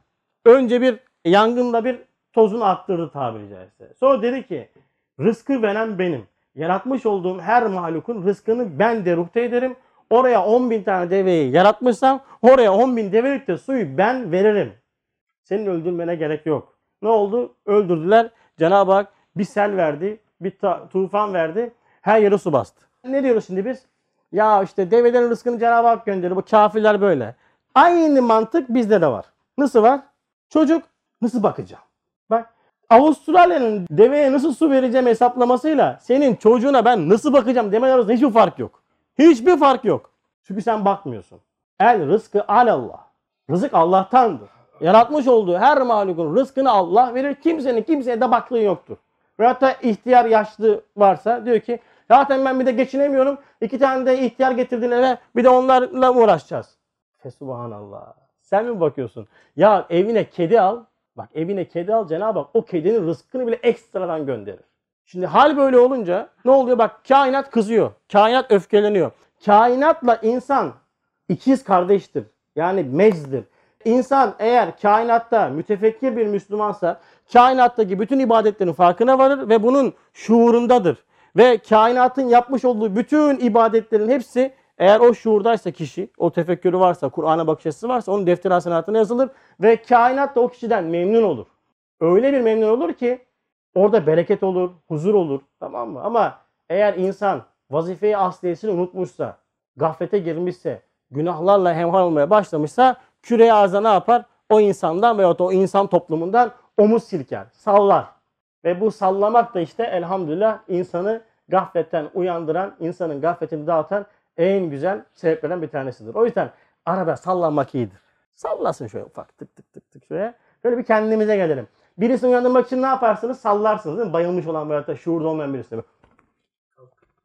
önce bir yangınla bir tozunu attırdı tabiri caizse. Sonra dedi ki rızkı veren benim. Yaratmış olduğum her mahlukun rızkını ben derukte ederim. Oraya 10 bin tane deveyi yaratmışsam oraya 10 bin develik de suyu ben veririm. Senin öldürmene gerek yok. Ne oldu? Öldürdüler. Cenab-ı Hak bir sel verdi, bir tufan verdi. Her yeri su bastı. Ne diyoruz şimdi biz? Ya işte develerin rızkını Cenab-ı Hak gönderiyor. Bu kafirler böyle. Aynı mantık bizde de var. Nasıl var? Çocuk nasıl bakacağım? Bak Avustralya'nın deveye nasıl su vereceğim hesaplamasıyla senin çocuğuna ben nasıl bakacağım deme arasında hiçbir fark yok. Hiçbir fark yok. Çünkü sen bakmıyorsun. El rızkı alallah. Rızık Allah'tandır. Yaratmış olduğu her mahlukun rızkını Allah verir. Kimsenin kimseye de baktığı yoktur. Ve hatta ihtiyar yaşlı varsa diyor ki zaten ben bir de geçinemiyorum. İki tane de ihtiyar getirdin eve bir de onlarla mı uğraşacağız? Fesubhanallah. Sen mi bakıyorsun? Ya evine kedi al. Bak evine kedi al Cenab-ı Hak o kedinin rızkını bile ekstradan gönderir. Şimdi hal böyle olunca ne oluyor? Bak kainat kızıyor. Kainat öfkeleniyor. Kainatla insan ikiz kardeştir. Yani mezdir. İnsan eğer kainatta mütefekkir bir Müslümansa kainattaki bütün ibadetlerin farkına varır ve bunun şuurundadır. Ve kainatın yapmış olduğu bütün ibadetlerin hepsi eğer o şuurdaysa kişi, o tefekkürü varsa, Kur'an'a bakış açısı varsa onun defter hasenatına yazılır ve kainat da o kişiden memnun olur. Öyle bir memnun olur ki orada bereket olur, huzur olur. Tamam mı? Ama eğer insan vazifeyi asliyesini unutmuşsa, gaflete girmişse, günahlarla hemhal olmaya başlamışsa küreye arza ne yapar? O insandan veyahut o insan toplumundan omuz silker, sallar. Ve bu sallamak da işte elhamdülillah insanı gafletten uyandıran, insanın gafletini dağıtan en güzel sebeplerden bir tanesidir. O yüzden arada sallanmak iyidir. Sallasın şöyle ufak tık tık tık tık şöyle. Şöyle bir kendimize gelelim. Birisini uyandırmak için ne yaparsınız? Sallarsınız değil mi? Bayılmış olan veyahut da şuurda olmayan birisini.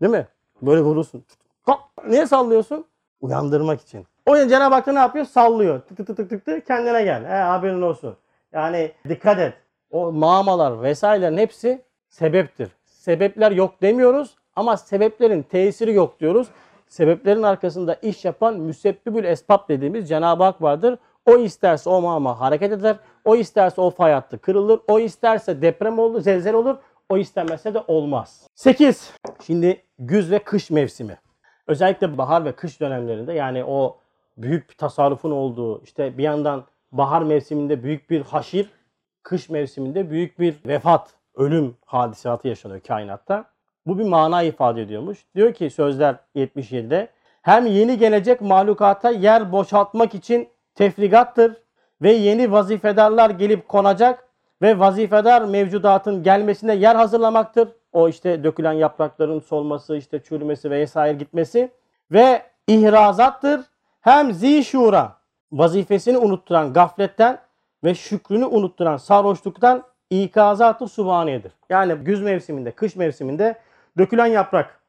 Değil mi? Böyle vurursun. Kalk. Niye sallıyorsun? Uyandırmak için. O yüzden Cenab-ı Hak ne yapıyor? Sallıyor. Tık tık tık tık tık tık kendine gel. He, haberin olsun. Yani dikkat et. O mağmalar vesairelerin hepsi sebeptir. Sebepler yok demiyoruz ama sebeplerin tesiri yok diyoruz. Sebeplerin arkasında iş yapan müsebbibül esbab dediğimiz Cenab-ı Hak vardır. O isterse o mağma hareket eder. O isterse o fay hattı kırılır. O isterse deprem olur, zelzele olur. O istemezse de olmaz. 8. Şimdi güz ve kış mevsimi. Özellikle bahar ve kış dönemlerinde yani o büyük bir tasarrufun olduğu işte bir yandan bahar mevsiminde büyük bir haşir, kış mevsiminde büyük bir vefat, ölüm hadisatı yaşanıyor kainatta. Bu bir mana ifade ediyormuş. Diyor ki sözler 77'de hem yeni gelecek mahlukata yer boşaltmak için tefrigattır ve yeni vazifedarlar gelip konacak ve vazifedar mevcudatın gelmesine yer hazırlamaktır. O işte dökülen yaprakların solması, işte çürümesi vesaire gitmesi ve ihrazattır. Hem zişura vazifesini unutturan gafletten ve şükrünü unutturan sarhoşluktan ikazatı subhaniyedir. Yani güz mevsiminde, kış mevsiminde dökülen yaprak.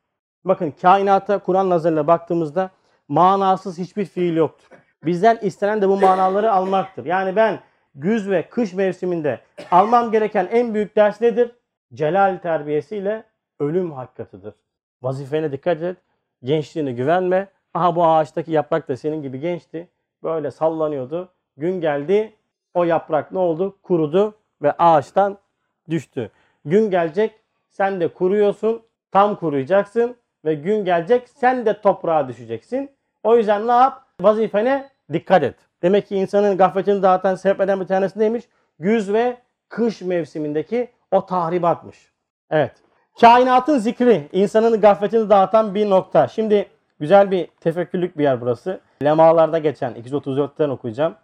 Bakın kainata Kur'an nazarıyla baktığımızda manasız hiçbir fiil yoktur. Bizden istenen de bu manaları almaktır. Yani ben güz ve kış mevsiminde almam gereken en büyük ders nedir? Celal terbiyesiyle ölüm hakikatıdır. Vazifene dikkat et. Gençliğine güvenme. Aha bu ağaçtaki yaprak da senin gibi gençti. Böyle sallanıyordu. Gün geldi. O yaprak ne oldu? Kurudu ve ağaçtan düştü. Gün gelecek sen de kuruyorsun. Tam kuruyacaksın ve gün gelecek sen de toprağa düşeceksin. O yüzden ne yap? Vazifene dikkat et. Demek ki insanın gafletini dağıtan sebeplerden bir tanesi neymiş? Güz ve kış mevsimindeki o tahribatmış. Evet. Kainatın zikri insanın gafletini dağıtan bir nokta. Şimdi güzel bir tefekkürlük bir yer burası. Lemalarda geçen 234'ten okuyacağım.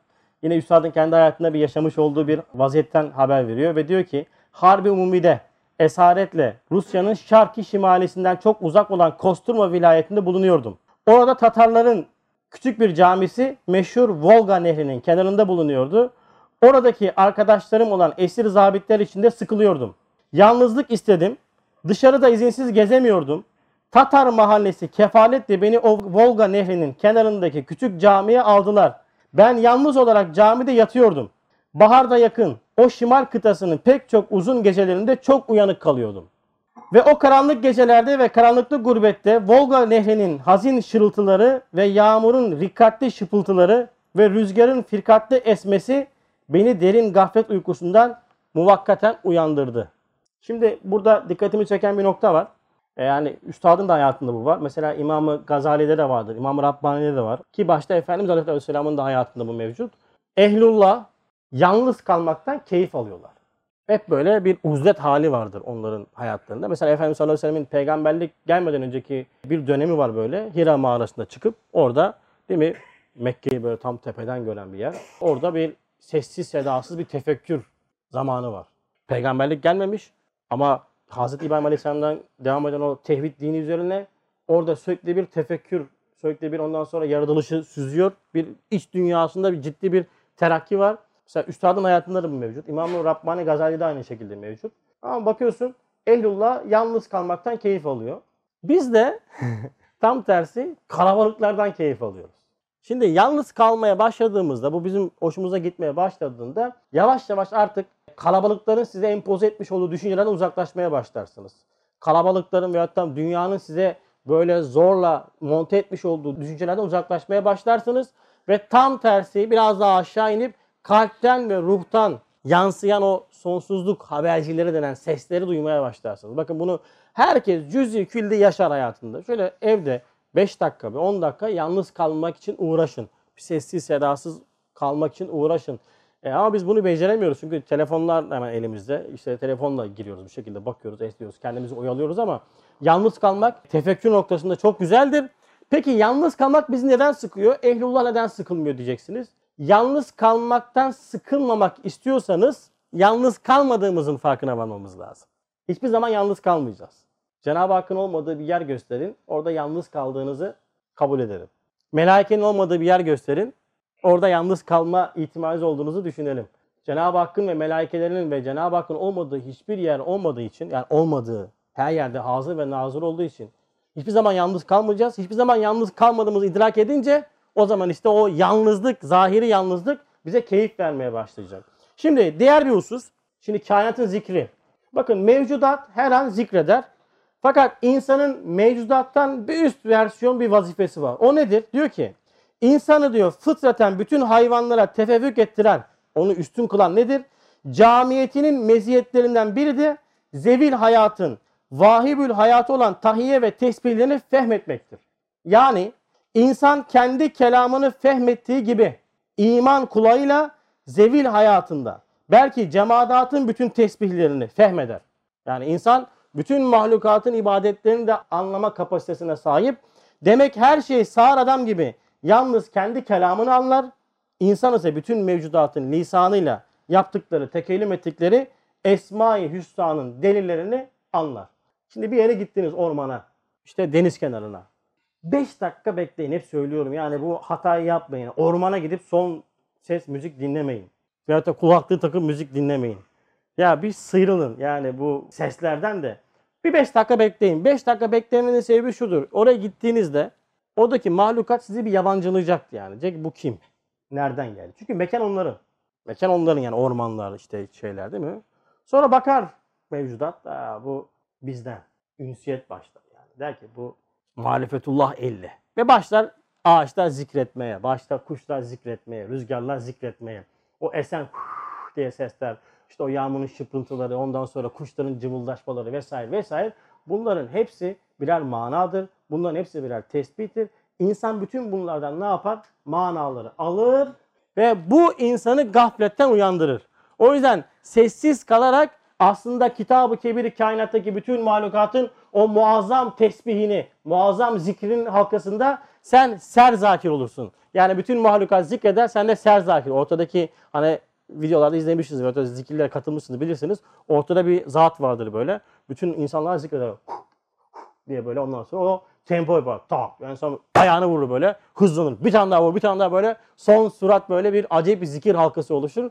Yine Üstad'ın kendi hayatında bir yaşamış olduğu bir vaziyetten haber veriyor ve diyor ki Harbi Umumi'de esaretle Rusya'nın şarkı şimalisinden çok uzak olan Kosturma vilayetinde bulunuyordum. Orada Tatarların küçük bir camisi meşhur Volga nehrinin kenarında bulunuyordu. Oradaki arkadaşlarım olan esir zabitler içinde sıkılıyordum. Yalnızlık istedim. Dışarıda izinsiz gezemiyordum. Tatar mahallesi kefaletle beni Volga nehrinin kenarındaki küçük camiye aldılar. Ben yalnız olarak camide yatıyordum. Baharda yakın o şimal kıtasının pek çok uzun gecelerinde çok uyanık kalıyordum. Ve o karanlık gecelerde ve karanlıklı gurbette Volga nehrinin hazin şırıltıları ve yağmurun rikkatli şıpıltıları ve rüzgarın firkatli esmesi beni derin gaflet uykusundan muvakkaten uyandırdı. Şimdi burada dikkatimi çeken bir nokta var. E Yani üstadın da hayatında bu var. Mesela İmam-ı Gazali'de de vardır. İmam-ı Rabbani'de de var. Ki başta Efendimiz Aleyhisselam'ın da hayatında bu mevcut. Ehlullah yalnız kalmaktan keyif alıyorlar. Hep böyle bir uzlet hali vardır onların hayatlarında. Mesela Efendimiz sallallahu aleyhi ve sellem'in peygamberlik gelmeden önceki bir dönemi var böyle. Hira mağarasında çıkıp orada değil mi Mekke'yi böyle tam tepeden gören bir yer. Orada bir sessiz sedasız bir tefekkür zamanı var. Peygamberlik gelmemiş ama Hazreti İbrahim Aleyhisselam'dan devam eden o tevhid dini üzerine orada sürekli bir tefekkür, sürekli bir ondan sonra yaratılışı süzüyor. Bir iç dünyasında bir ciddi bir terakki var. Mesela Üstadın hayatında da bu mevcut. İmam-ı Rabbani Gazali de aynı şekilde mevcut. Ama bakıyorsun Ehlullah yalnız kalmaktan keyif alıyor. Biz de tam tersi kalabalıklardan keyif alıyoruz. Şimdi yalnız kalmaya başladığımızda, bu bizim hoşumuza gitmeye başladığında yavaş yavaş artık kalabalıkların size empoze etmiş olduğu düşüncelerden uzaklaşmaya başlarsınız. Kalabalıkların veyahut da dünyanın size böyle zorla monte etmiş olduğu düşüncelerden uzaklaşmaya başlarsınız. Ve tam tersi biraz daha aşağı inip kalpten ve ruhtan yansıyan o sonsuzluk habercileri denen sesleri duymaya başlarsınız. Bakın bunu herkes cüz'i külde yaşar hayatında. Şöyle evde 5 dakika, bir 10 dakika yalnız kalmak için uğraşın. Sessiz sedasız kalmak için uğraşın. E ama biz bunu beceremiyoruz çünkü telefonlar hemen elimizde. İşte telefonla giriyoruz bir şekilde bakıyoruz, esniyoruz, kendimizi oyalıyoruz ama yalnız kalmak tefekkür noktasında çok güzeldir. Peki yalnız kalmak bizi neden sıkıyor? Ehlullah neden sıkılmıyor diyeceksiniz. Yalnız kalmaktan sıkılmamak istiyorsanız yalnız kalmadığımızın farkına varmamız lazım. Hiçbir zaman yalnız kalmayacağız. Cenab-ı Hakk'ın olmadığı bir yer gösterin. Orada yalnız kaldığınızı kabul ederim. Melaikenin olmadığı bir yer gösterin. Orada yalnız kalma ihtimaliniz olduğunuzu düşünelim. Cenab-ı Hakk'ın ve melaikelerinin ve Cenab-ı Hakk'ın olmadığı hiçbir yer olmadığı için yani olmadığı her yerde hazır ve nazır olduğu için hiçbir zaman yalnız kalmayacağız. Hiçbir zaman yalnız kalmadığımızı idrak edince o zaman işte o yalnızlık, zahiri yalnızlık bize keyif vermeye başlayacak. Şimdi diğer bir husus. Şimdi kainatın zikri. Bakın mevcudat her an zikreder. Fakat insanın mevcudattan bir üst versiyon bir vazifesi var. O nedir? Diyor ki insanı diyor fıtraten bütün hayvanlara tefevvük ettiren, onu üstün kılan nedir? Camiyetinin meziyetlerinden biri de zevil hayatın, vahibül hayatı olan tahiye ve tesbihlerini fehmetmektir. Yani insan kendi kelamını fehmettiği gibi iman kulağıyla zevil hayatında belki cemaatın bütün tesbihlerini fehmeder. Yani insan bütün mahlukatın ibadetlerini de anlama kapasitesine sahip. Demek her şey sağır adam gibi yalnız kendi kelamını anlar. İnsan ise bütün mevcudatın lisanıyla yaptıkları, tekelim ettikleri Esma-i Hüsna'nın delillerini anlar. Şimdi bir yere gittiniz ormana, işte deniz kenarına. 5 dakika bekleyin. Hep söylüyorum yani bu hatayı yapmayın. Ormana gidip son ses müzik dinlemeyin. Veyahut da kulaklığı takıp müzik dinlemeyin. Ya bir sıyrılın yani bu seslerden de. Bir 5 dakika bekleyin. 5 dakika beklemenin sebebi şudur. Oraya gittiğinizde Oradaki mahlukat sizi bir yabancılayacaktı yani. Diyecek bu kim? Nereden geldi? Çünkü mekan onların. Mekan onların yani ormanlar işte şeyler değil mi? Sonra bakar mevcudat. Aa, bu bizden. Ünsiyet başlar yani. Der ki bu marifetullah elle. Ve başlar ağaçlar zikretmeye, başlar kuşlar zikretmeye, rüzgarlar zikretmeye. O esen diye sesler, işte o yağmurun şıpırıntıları, ondan sonra kuşların cıvıldaşmaları vesaire vesaire. Bunların hepsi birer manadır. Bunların hepsi birer tespittir. İnsan bütün bunlardan ne yapar? Manaları alır ve bu insanı gafletten uyandırır. O yüzden sessiz kalarak aslında kitabı kebiri kainattaki bütün mahlukatın o muazzam tesbihini, muazzam zikrin halkasında sen ser zakir olursun. Yani bütün mahlukat zikreder, sen de ser zakir. Ortadaki hani videolarda izlemişsiniz, ortada zikirlere katılmışsınız bilirsiniz. Ortada bir zat vardır böyle. Bütün insanlar zikreder. Diye böyle ondan sonra o tempo yapar. Tak. Yani sonra ayağını vurur böyle. Hızlanır. Bir tane daha vurur. Bir tane daha böyle. Son surat böyle bir acayip bir zikir halkası oluşur.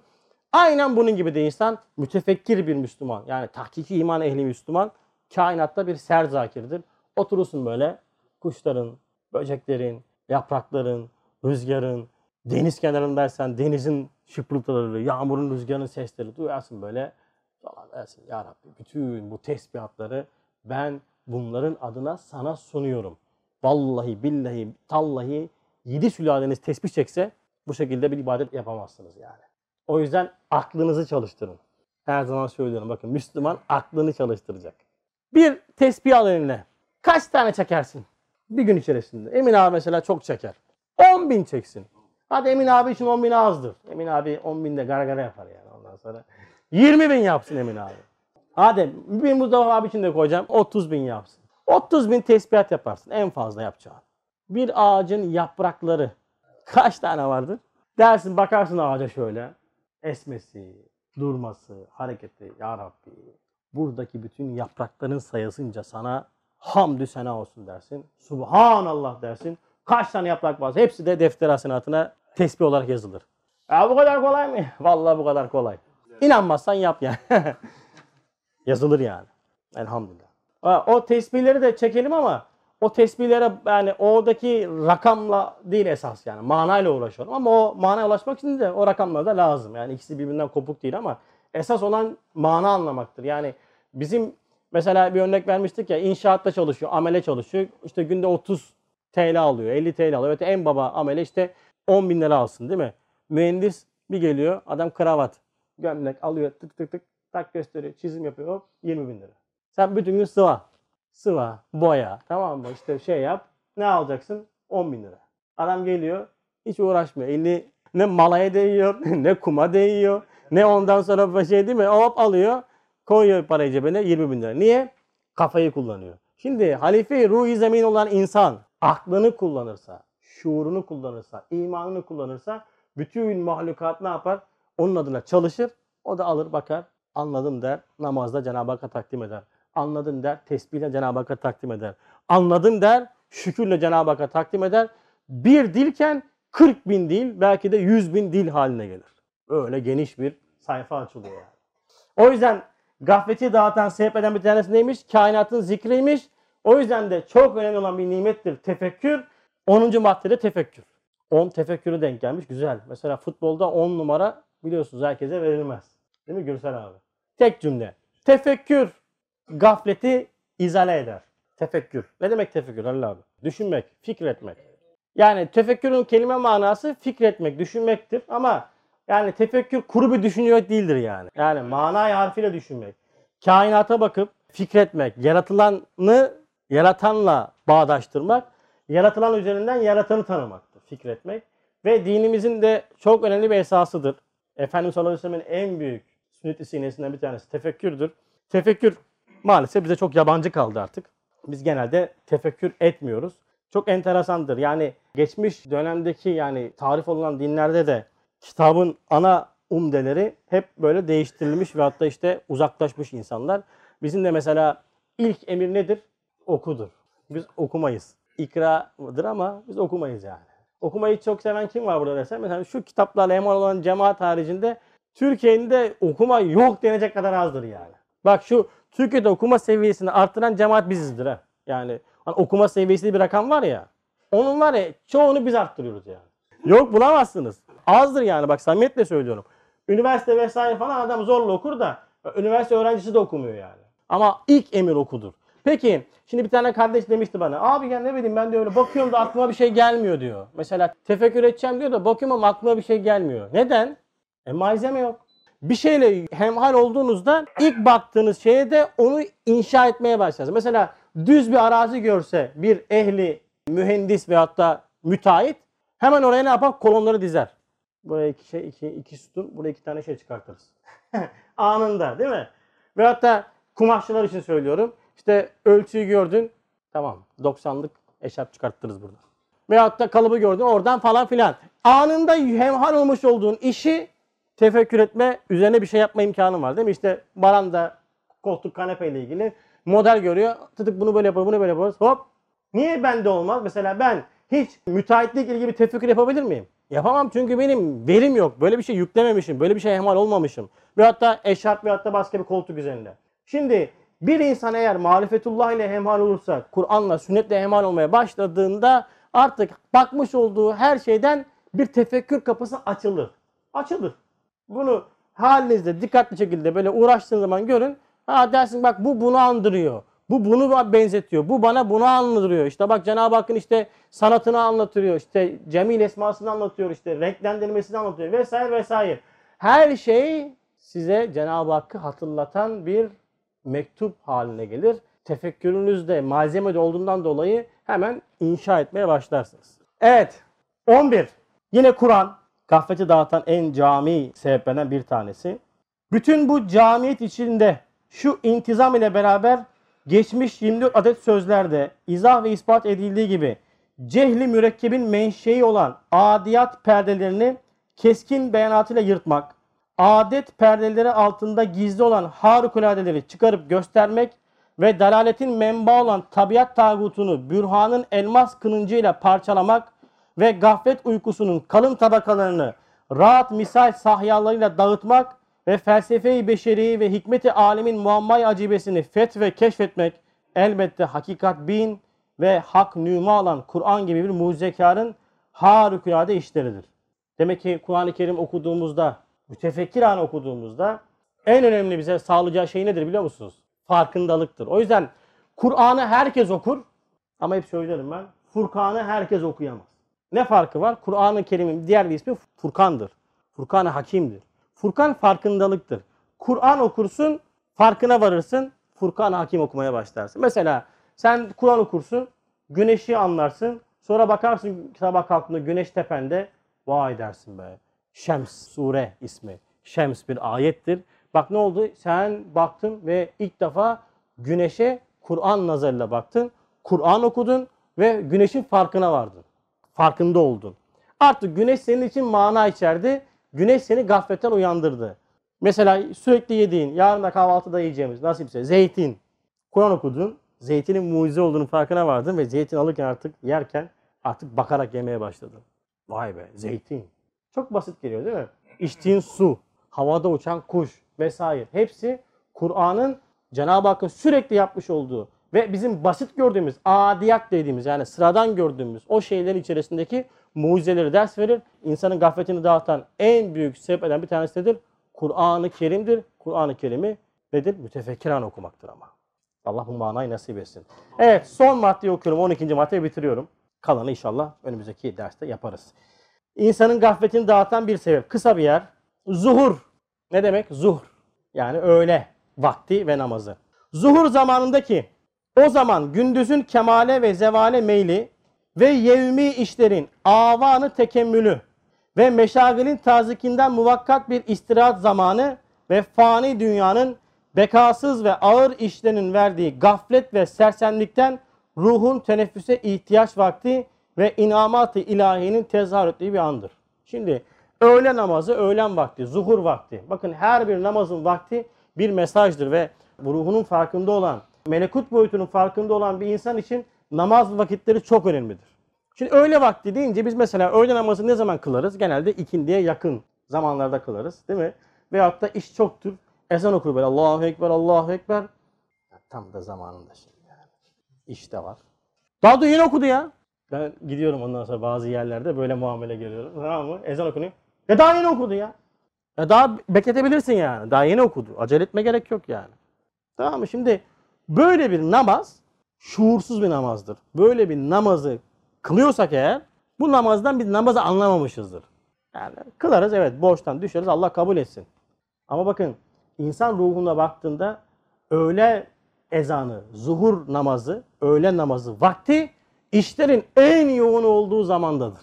Aynen bunun gibi de insan mütefekkir bir Müslüman. Yani tahkiki iman ehli Müslüman. Kainatta bir serzakirdir. Oturursun böyle kuşların, böceklerin, yaprakların, rüzgarın, deniz kenarındaysan denizin şıpırtıları, yağmurun, rüzgarın sesleri duyarsın böyle. Falan dersin ya Rabbi bütün bu tesbihatları ben bunların adına sana sunuyorum. Vallahi billahi tallahi yedi sülaleniz tesbih çekse bu şekilde bir ibadet yapamazsınız yani. O yüzden aklınızı çalıştırın. Her zaman söylüyorum bakın Müslüman aklını çalıştıracak. Bir tesbih al eline. Kaç tane çekersin? Bir gün içerisinde. Emin abi mesela çok çeker. 10 bin çeksin. Hadi Emin abi için 10 bin azdır. Emin abi 10 binde gara gara yapar yani ondan sonra. 20 bin yapsın Emin abi. Hadi bir Mustafa abi için de koyacağım 30 bin yapsın. 30 bin tesbihat yaparsın en fazla yapacağın. Bir ağacın yaprakları kaç tane vardır? Dersin bakarsın ağaca şöyle. Esmesi, durması, hareketi. Ya Rabbi buradaki bütün yaprakların sayısınca sana hamdü sena olsun dersin. Subhanallah dersin. Kaç tane yaprak varsa hepsi de defter hasenatına tesbih olarak yazılır. Ya bu kadar kolay mı? Vallahi bu kadar kolay. İnanmazsan yap yani. Yazılır yani. Elhamdülillah. Ha, O tesbihleri de çekelim ama o tesbihlere yani oradaki rakamla değil esas yani manayla uğraşıyorum ama o manaya ulaşmak için de o rakamlar da lazım. Yani ikisi birbirinden kopuk değil ama esas olan mana anlamaktır. Yani bizim mesela bir örnek vermiştik ya inşaatta çalışıyor, amele çalışıyor. İşte günde 30 TL alıyor, 50 TL alıyor. Evet en baba amele işte 10 bin lira alsın değil mi? Mühendis bir geliyor adam kravat, gömlek alıyor tık tık tık tak gösteriyor, çizim yapıyor hop 20 bin lira. Sen bütün gün sıva, sıva, boya tamam mı işte şey yap ne alacaksın? 10 bin lira. Adam geliyor hiç uğraşmıyor. Elini ne malaya değiyor, ne kuma değiyor, ne ondan sonra bir şey değil mi? Hop alıyor, koyuyor parayı cebine 20 bin lira. Niye? Kafayı kullanıyor. Şimdi halife ruhi zemin olan insan aklını kullanırsa, şuurunu kullanırsa, imanını kullanırsa bütün mahlukat ne yapar? Onun adına çalışır. O da alır bakar. Anladım der. Namazda Cenab-ı Hakk'a takdim eder. Anladım der. Tesbihle Cenab-ı Hakk'a takdim eder. Anladım der. Şükürle Cenab-ı Hakk'a takdim eder. Bir dilken 40 bin dil belki de 100 bin dil haline gelir. Öyle geniş bir sayfa açılıyor yani. O yüzden gafleti dağıtan, sebep eden bir tanesi neymiş? Kainatın zikriymiş. O yüzden de çok önemli olan bir nimettir tefekkür. 10. maddede tefekkür. 10 tefekkürü denk gelmiş. Güzel. Mesela futbolda 10 numara biliyorsunuz herkese verilmez. Değil mi Gürsel abi? Tek cümle. Tefekkür gafleti izale eder. Tefekkür. Ne demek tefekkür Halil abi? Düşünmek, fikretmek. Yani tefekkürün kelime manası fikretmek, düşünmektir ama yani tefekkür kuru bir düşünüyor değildir yani. Yani manayı harfiyle düşünmek. Kainata bakıp fikretmek, yaratılanı yaratanla bağdaştırmak, yaratılan üzerinden yaratanı tanımaktır fikretmek. Ve dinimizin de çok önemli bir esasıdır. Efendimiz sallallahu aleyhi ve sellem'in en büyük sünnet-i sinesinden bir tanesi tefekkürdür. Tefekkür maalesef bize çok yabancı kaldı artık. Biz genelde tefekkür etmiyoruz. Çok enteresandır. Yani geçmiş dönemdeki yani tarif olunan dinlerde de kitabın ana umdeleri hep böyle değiştirilmiş ve hatta işte uzaklaşmış insanlar. Bizim de mesela ilk emir nedir? Okudur. Biz okumayız. İkradır ama biz okumayız yani. Okumayı çok seven kim var burada desem? Mesela şu kitaplarla eman olan cemaat haricinde Türkiye'nin de okuma yok denecek kadar azdır yani. Bak şu Türkiye'de okuma seviyesini arttıran cemaat bizizdir ha. Yani hani okuma seviyesi bir rakam var ya. Onun var ya çoğunu biz arttırıyoruz yani. Yok bulamazsınız. Azdır yani bak samimiyetle söylüyorum. Üniversite vesaire falan adam zorla okur da üniversite öğrencisi de okumuyor yani. Ama ilk emir okudur. Peki şimdi bir tane kardeş demişti bana. Abi ya ne bileyim ben de öyle bakıyorum da aklıma bir şey gelmiyor diyor. Mesela tefekkür edeceğim diyor da bakıyorum ama aklıma bir şey gelmiyor. Neden? E malzeme yok. Bir şeyle hemhal olduğunuzda ilk baktığınız şeye de onu inşa etmeye başlarsınız. Mesela düz bir arazi görse bir ehli mühendis veyahut da müteahhit hemen oraya ne yapar? Kolonları dizer. Buraya iki şey, iki, iki sütun, buraya iki tane şey çıkartırız. Anında değil mi? Veyahut da kumaşçılar için söylüyorum. İşte ölçüyü gördün. Tamam 90'lık eşarp çıkarttırırız burada. Veyahut da kalıbı gördün oradan falan filan. Anında hemhal olmuş olduğun işi tefekkür etme, üzerine bir şey yapma imkanın var değil mi? İşte baranda koltuk kanepe ile ilgili model görüyor. Tıtık bunu böyle yapalım, bunu böyle yaparız. Hop. Niye bende olmaz? Mesela ben hiç müteahhitlik ilgili bir tefekkür yapabilir miyim? Yapamam çünkü benim verim yok. Böyle bir şey yüklememişim. Böyle bir şey ihmal olmamışım. Ve hatta eşarp ve hatta başka bir koltuk üzerinde. Şimdi bir insan eğer marifetullah ile hemhal olursa, Kur'an'la, sünnetle hemhal olmaya başladığında artık bakmış olduğu her şeyden bir tefekkür kapısı açılır. Açılır. Bunu halinizde dikkatli şekilde böyle uğraştığınız zaman görün. Ha dersin bak bu bunu andırıyor. Bu bunu benzetiyor. Bu bana bunu anlatıyor. İşte bak Cenab-ı Hakk'ın işte sanatını anlatıyor. İşte cemil esmasını anlatıyor. İşte renklendirmesini anlatıyor vesaire vesaire. Her şey size Cenab-ı Hakk'ı hatırlatan bir mektup haline gelir. Tefekkürünüzde malzeme olduğundan dolayı hemen inşa etmeye başlarsınız. Evet. 11. Yine Kur'an. Gafleti dağıtan en cami sebeplerden bir tanesi. Bütün bu camiyet içinde şu intizam ile beraber geçmiş 24 adet sözlerde izah ve ispat edildiği gibi cehli mürekkebin menşei olan adiyat perdelerini keskin beyanatıyla yırtmak, adet perdeleri altında gizli olan harikuladeleri çıkarıp göstermek ve dalaletin menba olan tabiat tağutunu bürhanın elmas kılıncıyla parçalamak ve gaflet uykusunun kalın tabakalarını rahat misal sahyalarıyla dağıtmak ve felsefe-i beşeri ve hikmeti alemin muammayı acibesini feth ve keşfetmek elbette hakikat bin ve hak nüma alan Kur'an gibi bir mucizekarın harikulade işleridir. Demek ki Kur'an-ı Kerim okuduğumuzda, mütefekkir an okuduğumuzda en önemli bize sağlayacağı şey nedir biliyor musunuz? Farkındalıktır. O yüzden Kur'an'ı herkes okur ama hep söylerim ben. Furkan'ı herkes okuyamaz. Ne farkı var? Kur'an-ı Kerim'in diğer bir ismi Furkan'dır. Furkan-ı Hakim'dir. Furkan farkındalıktır. Kur'an okursun, farkına varırsın, Furkan Hakim okumaya başlarsın. Mesela sen Kur'an okursun, güneşi anlarsın, sonra bakarsın sabah kalktığında güneş tepende, vay dersin be. Şems sure ismi. Şems bir ayettir. Bak ne oldu? Sen baktın ve ilk defa güneşe Kur'an nazarıyla baktın. Kur'an okudun ve güneşin farkına vardın. Farkında oldun. Artık güneş senin için mana içerdi. Güneş seni gafletten uyandırdı. Mesela sürekli yediğin, yarın da kahvaltıda yiyeceğimiz nasipse zeytin. Kur'an okudun, zeytinin mucize olduğunu farkına vardın ve zeytin alırken artık yerken artık bakarak yemeye başladın. Vay be zeytin. Çok basit geliyor değil mi? İçtiğin su, havada uçan kuş vesaire hepsi Kur'an'ın Cenab-ı Hakk'ın sürekli yapmış olduğu ve bizim basit gördüğümüz, adiyat dediğimiz yani sıradan gördüğümüz o şeylerin içerisindeki mucizeleri ders verir. İnsanın gafletini dağıtan en büyük sebeplerden bir tanesi nedir? Kur'an-ı Kerim'dir. Kur'an-ı Kerim'i nedir? Mütefekkiran okumaktır ama. Allah bu manayı nasip etsin. Evet son maddeyi okuyorum. 12. maddeyi bitiriyorum. Kalanı inşallah önümüzdeki derste yaparız. İnsanın gafletini dağıtan bir sebep. Kısa bir yer. Zuhur. Ne demek? Zuhr. Yani öğle vakti ve namazı. Zuhur zamanındaki o zaman gündüzün kemale ve zevale meyli ve yevmi işlerin avanı tekemmülü ve meşagilin tazikinden muvakkat bir istirahat zamanı ve fani dünyanın bekasız ve ağır işlerinin verdiği gaflet ve sersemlikten ruhun teneffüse ihtiyaç vakti ve inamat-ı ilahinin tezahür ettiği bir andır. Şimdi öğle namazı öğlen vakti, zuhur vakti. Bakın her bir namazın vakti bir mesajdır ve ruhunun farkında olan, melekut boyutunun farkında olan bir insan için namaz vakitleri çok önemlidir. Şimdi öğle vakti deyince biz mesela öğle namazı ne zaman kılarız? Genelde ikindiye yakın zamanlarda kılarız değil mi? Veyahut da iş çoktur. Ezan okur böyle Allahu Ekber, Allahu Ekber. Tam da zamanında şimdi yani. İş de var. Daha da yeni okudu ya. Ben gidiyorum ondan sonra bazı yerlerde böyle muamele görüyorum. Tamam mı? Ezan okunuyor. Ya daha yeni okudu ya. Ya daha bekletebilirsin yani. Daha yeni okudu. Acele etme gerek yok yani. Tamam mı? Şimdi böyle bir namaz şuursuz bir namazdır. Böyle bir namazı kılıyorsak eğer bu namazdan biz namazı anlamamışızdır. Yani kılarız evet borçtan düşeriz Allah kabul etsin. Ama bakın insan ruhuna baktığında öğle ezanı, zuhur namazı, öğle namazı vakti işlerin en yoğun olduğu zamandadır.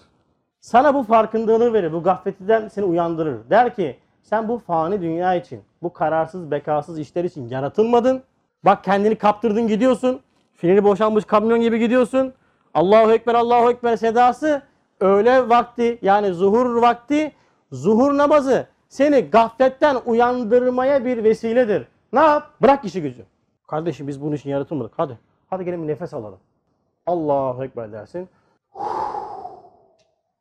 Sana bu farkındalığı verir, bu gafletiden seni uyandırır. Der ki sen bu fani dünya için, bu kararsız, bekasız işler için yaratılmadın. Bak kendini kaptırdın gidiyorsun. Freni boşalmış kamyon gibi gidiyorsun. Allahu Ekber, Allahu Ekber sedası öğle vakti yani zuhur vakti, zuhur namazı seni gafletten uyandırmaya bir vesiledir. Ne yap? Bırak işi gücü. Kardeşim biz bunun için yaratılmadık. Hadi. Hadi gelin bir nefes alalım. Allahu Ekber dersin.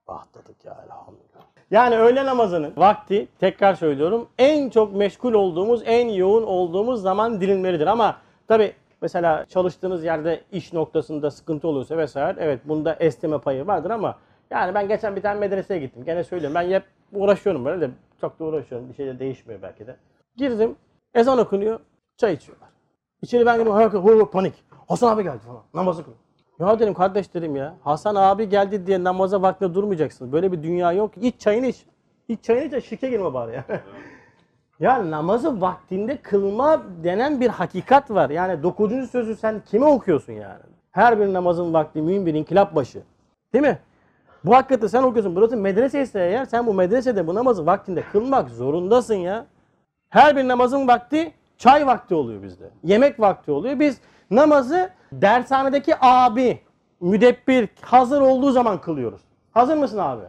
Rahatladık ya elhamdülillah. Yani öğle namazının vakti tekrar söylüyorum en çok meşgul olduğumuz, en yoğun olduğumuz zaman dilimleridir. Ama tabi mesela çalıştığınız yerde iş noktasında sıkıntı oluyorsa vesaire evet bunda esneme payı vardır ama yani ben geçen bir tane medreseye gittim. Gene söylüyorum ben hep uğraşıyorum böyle de çok da uğraşıyorum. Bir şey de değişmiyor belki de. Girdim ezan okunuyor çay içiyorlar. İçeri ben hayır, hayır, hayır, panik. Hasan abi geldi falan namazı kılıyor. Ya dedim kardeş dedim ya. Hasan abi geldi diye namaza vaktinde durmayacaksın. Böyle bir dünya yok. İç çayını iç. İç çayını iç şirke girme bari ya. ya namazı vaktinde kılma denen bir hakikat var. Yani dokuzuncu sözü sen kime okuyorsun yani? Her bir namazın vakti mühim bir inkılap başı. Değil mi? Bu hakikati sen okuyorsun. Burası medrese ise eğer sen bu medresede bu namazı vaktinde kılmak zorundasın ya. Her bir namazın vakti çay vakti oluyor bizde. Yemek vakti oluyor. Biz namazı dershanedeki abi, müdebbir hazır olduğu zaman kılıyoruz. Hazır mısın abi?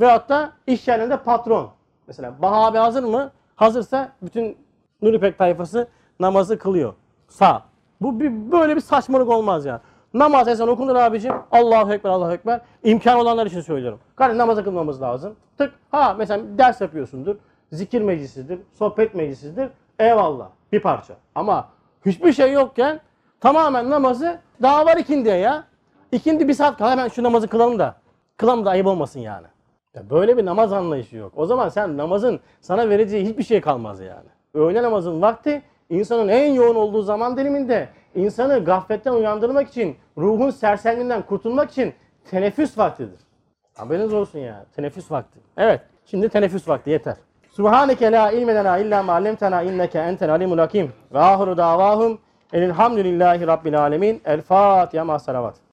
Veyahut da iş yerinde patron. Mesela Baha abi hazır mı? Hazırsa bütün Nuripek tayfası namazı kılıyor. Sağ. Bu bir, böyle bir saçmalık olmaz ya. Namaz ezan okunur abicim. Allahu Ekber, Allahu Ekber. İmkan olanlar için söylüyorum. Kardeşim namaz kılmamız lazım. Tık. Ha mesela ders yapıyorsundur. Zikir meclisidir. Sohbet meclisidir. Eyvallah. Bir parça. Ama hiçbir şey yokken tamamen namazı daha var ikindiye ya. İkindi bir saat kala hemen şu namazı kılalım da. Kılalım da ayıp olmasın yani. Ya böyle bir namaz anlayışı yok. O zaman sen namazın sana vereceği hiçbir şey kalmaz yani. Öğle namazın vakti insanın en yoğun olduğu zaman diliminde insanı gafletten uyandırmak için, ruhun sersemliğinden kurtulmak için teneffüs vaktidir. Haberiniz olsun ya. Teneffüs vakti. Evet. Şimdi teneffüs vakti yeter. Subhaneke la ilme lena illa ma allamtena inneke entel alimul hakim. Ve ahiru davahum elhamdülillahi rabbil alemin. El Fatiha ma salavat.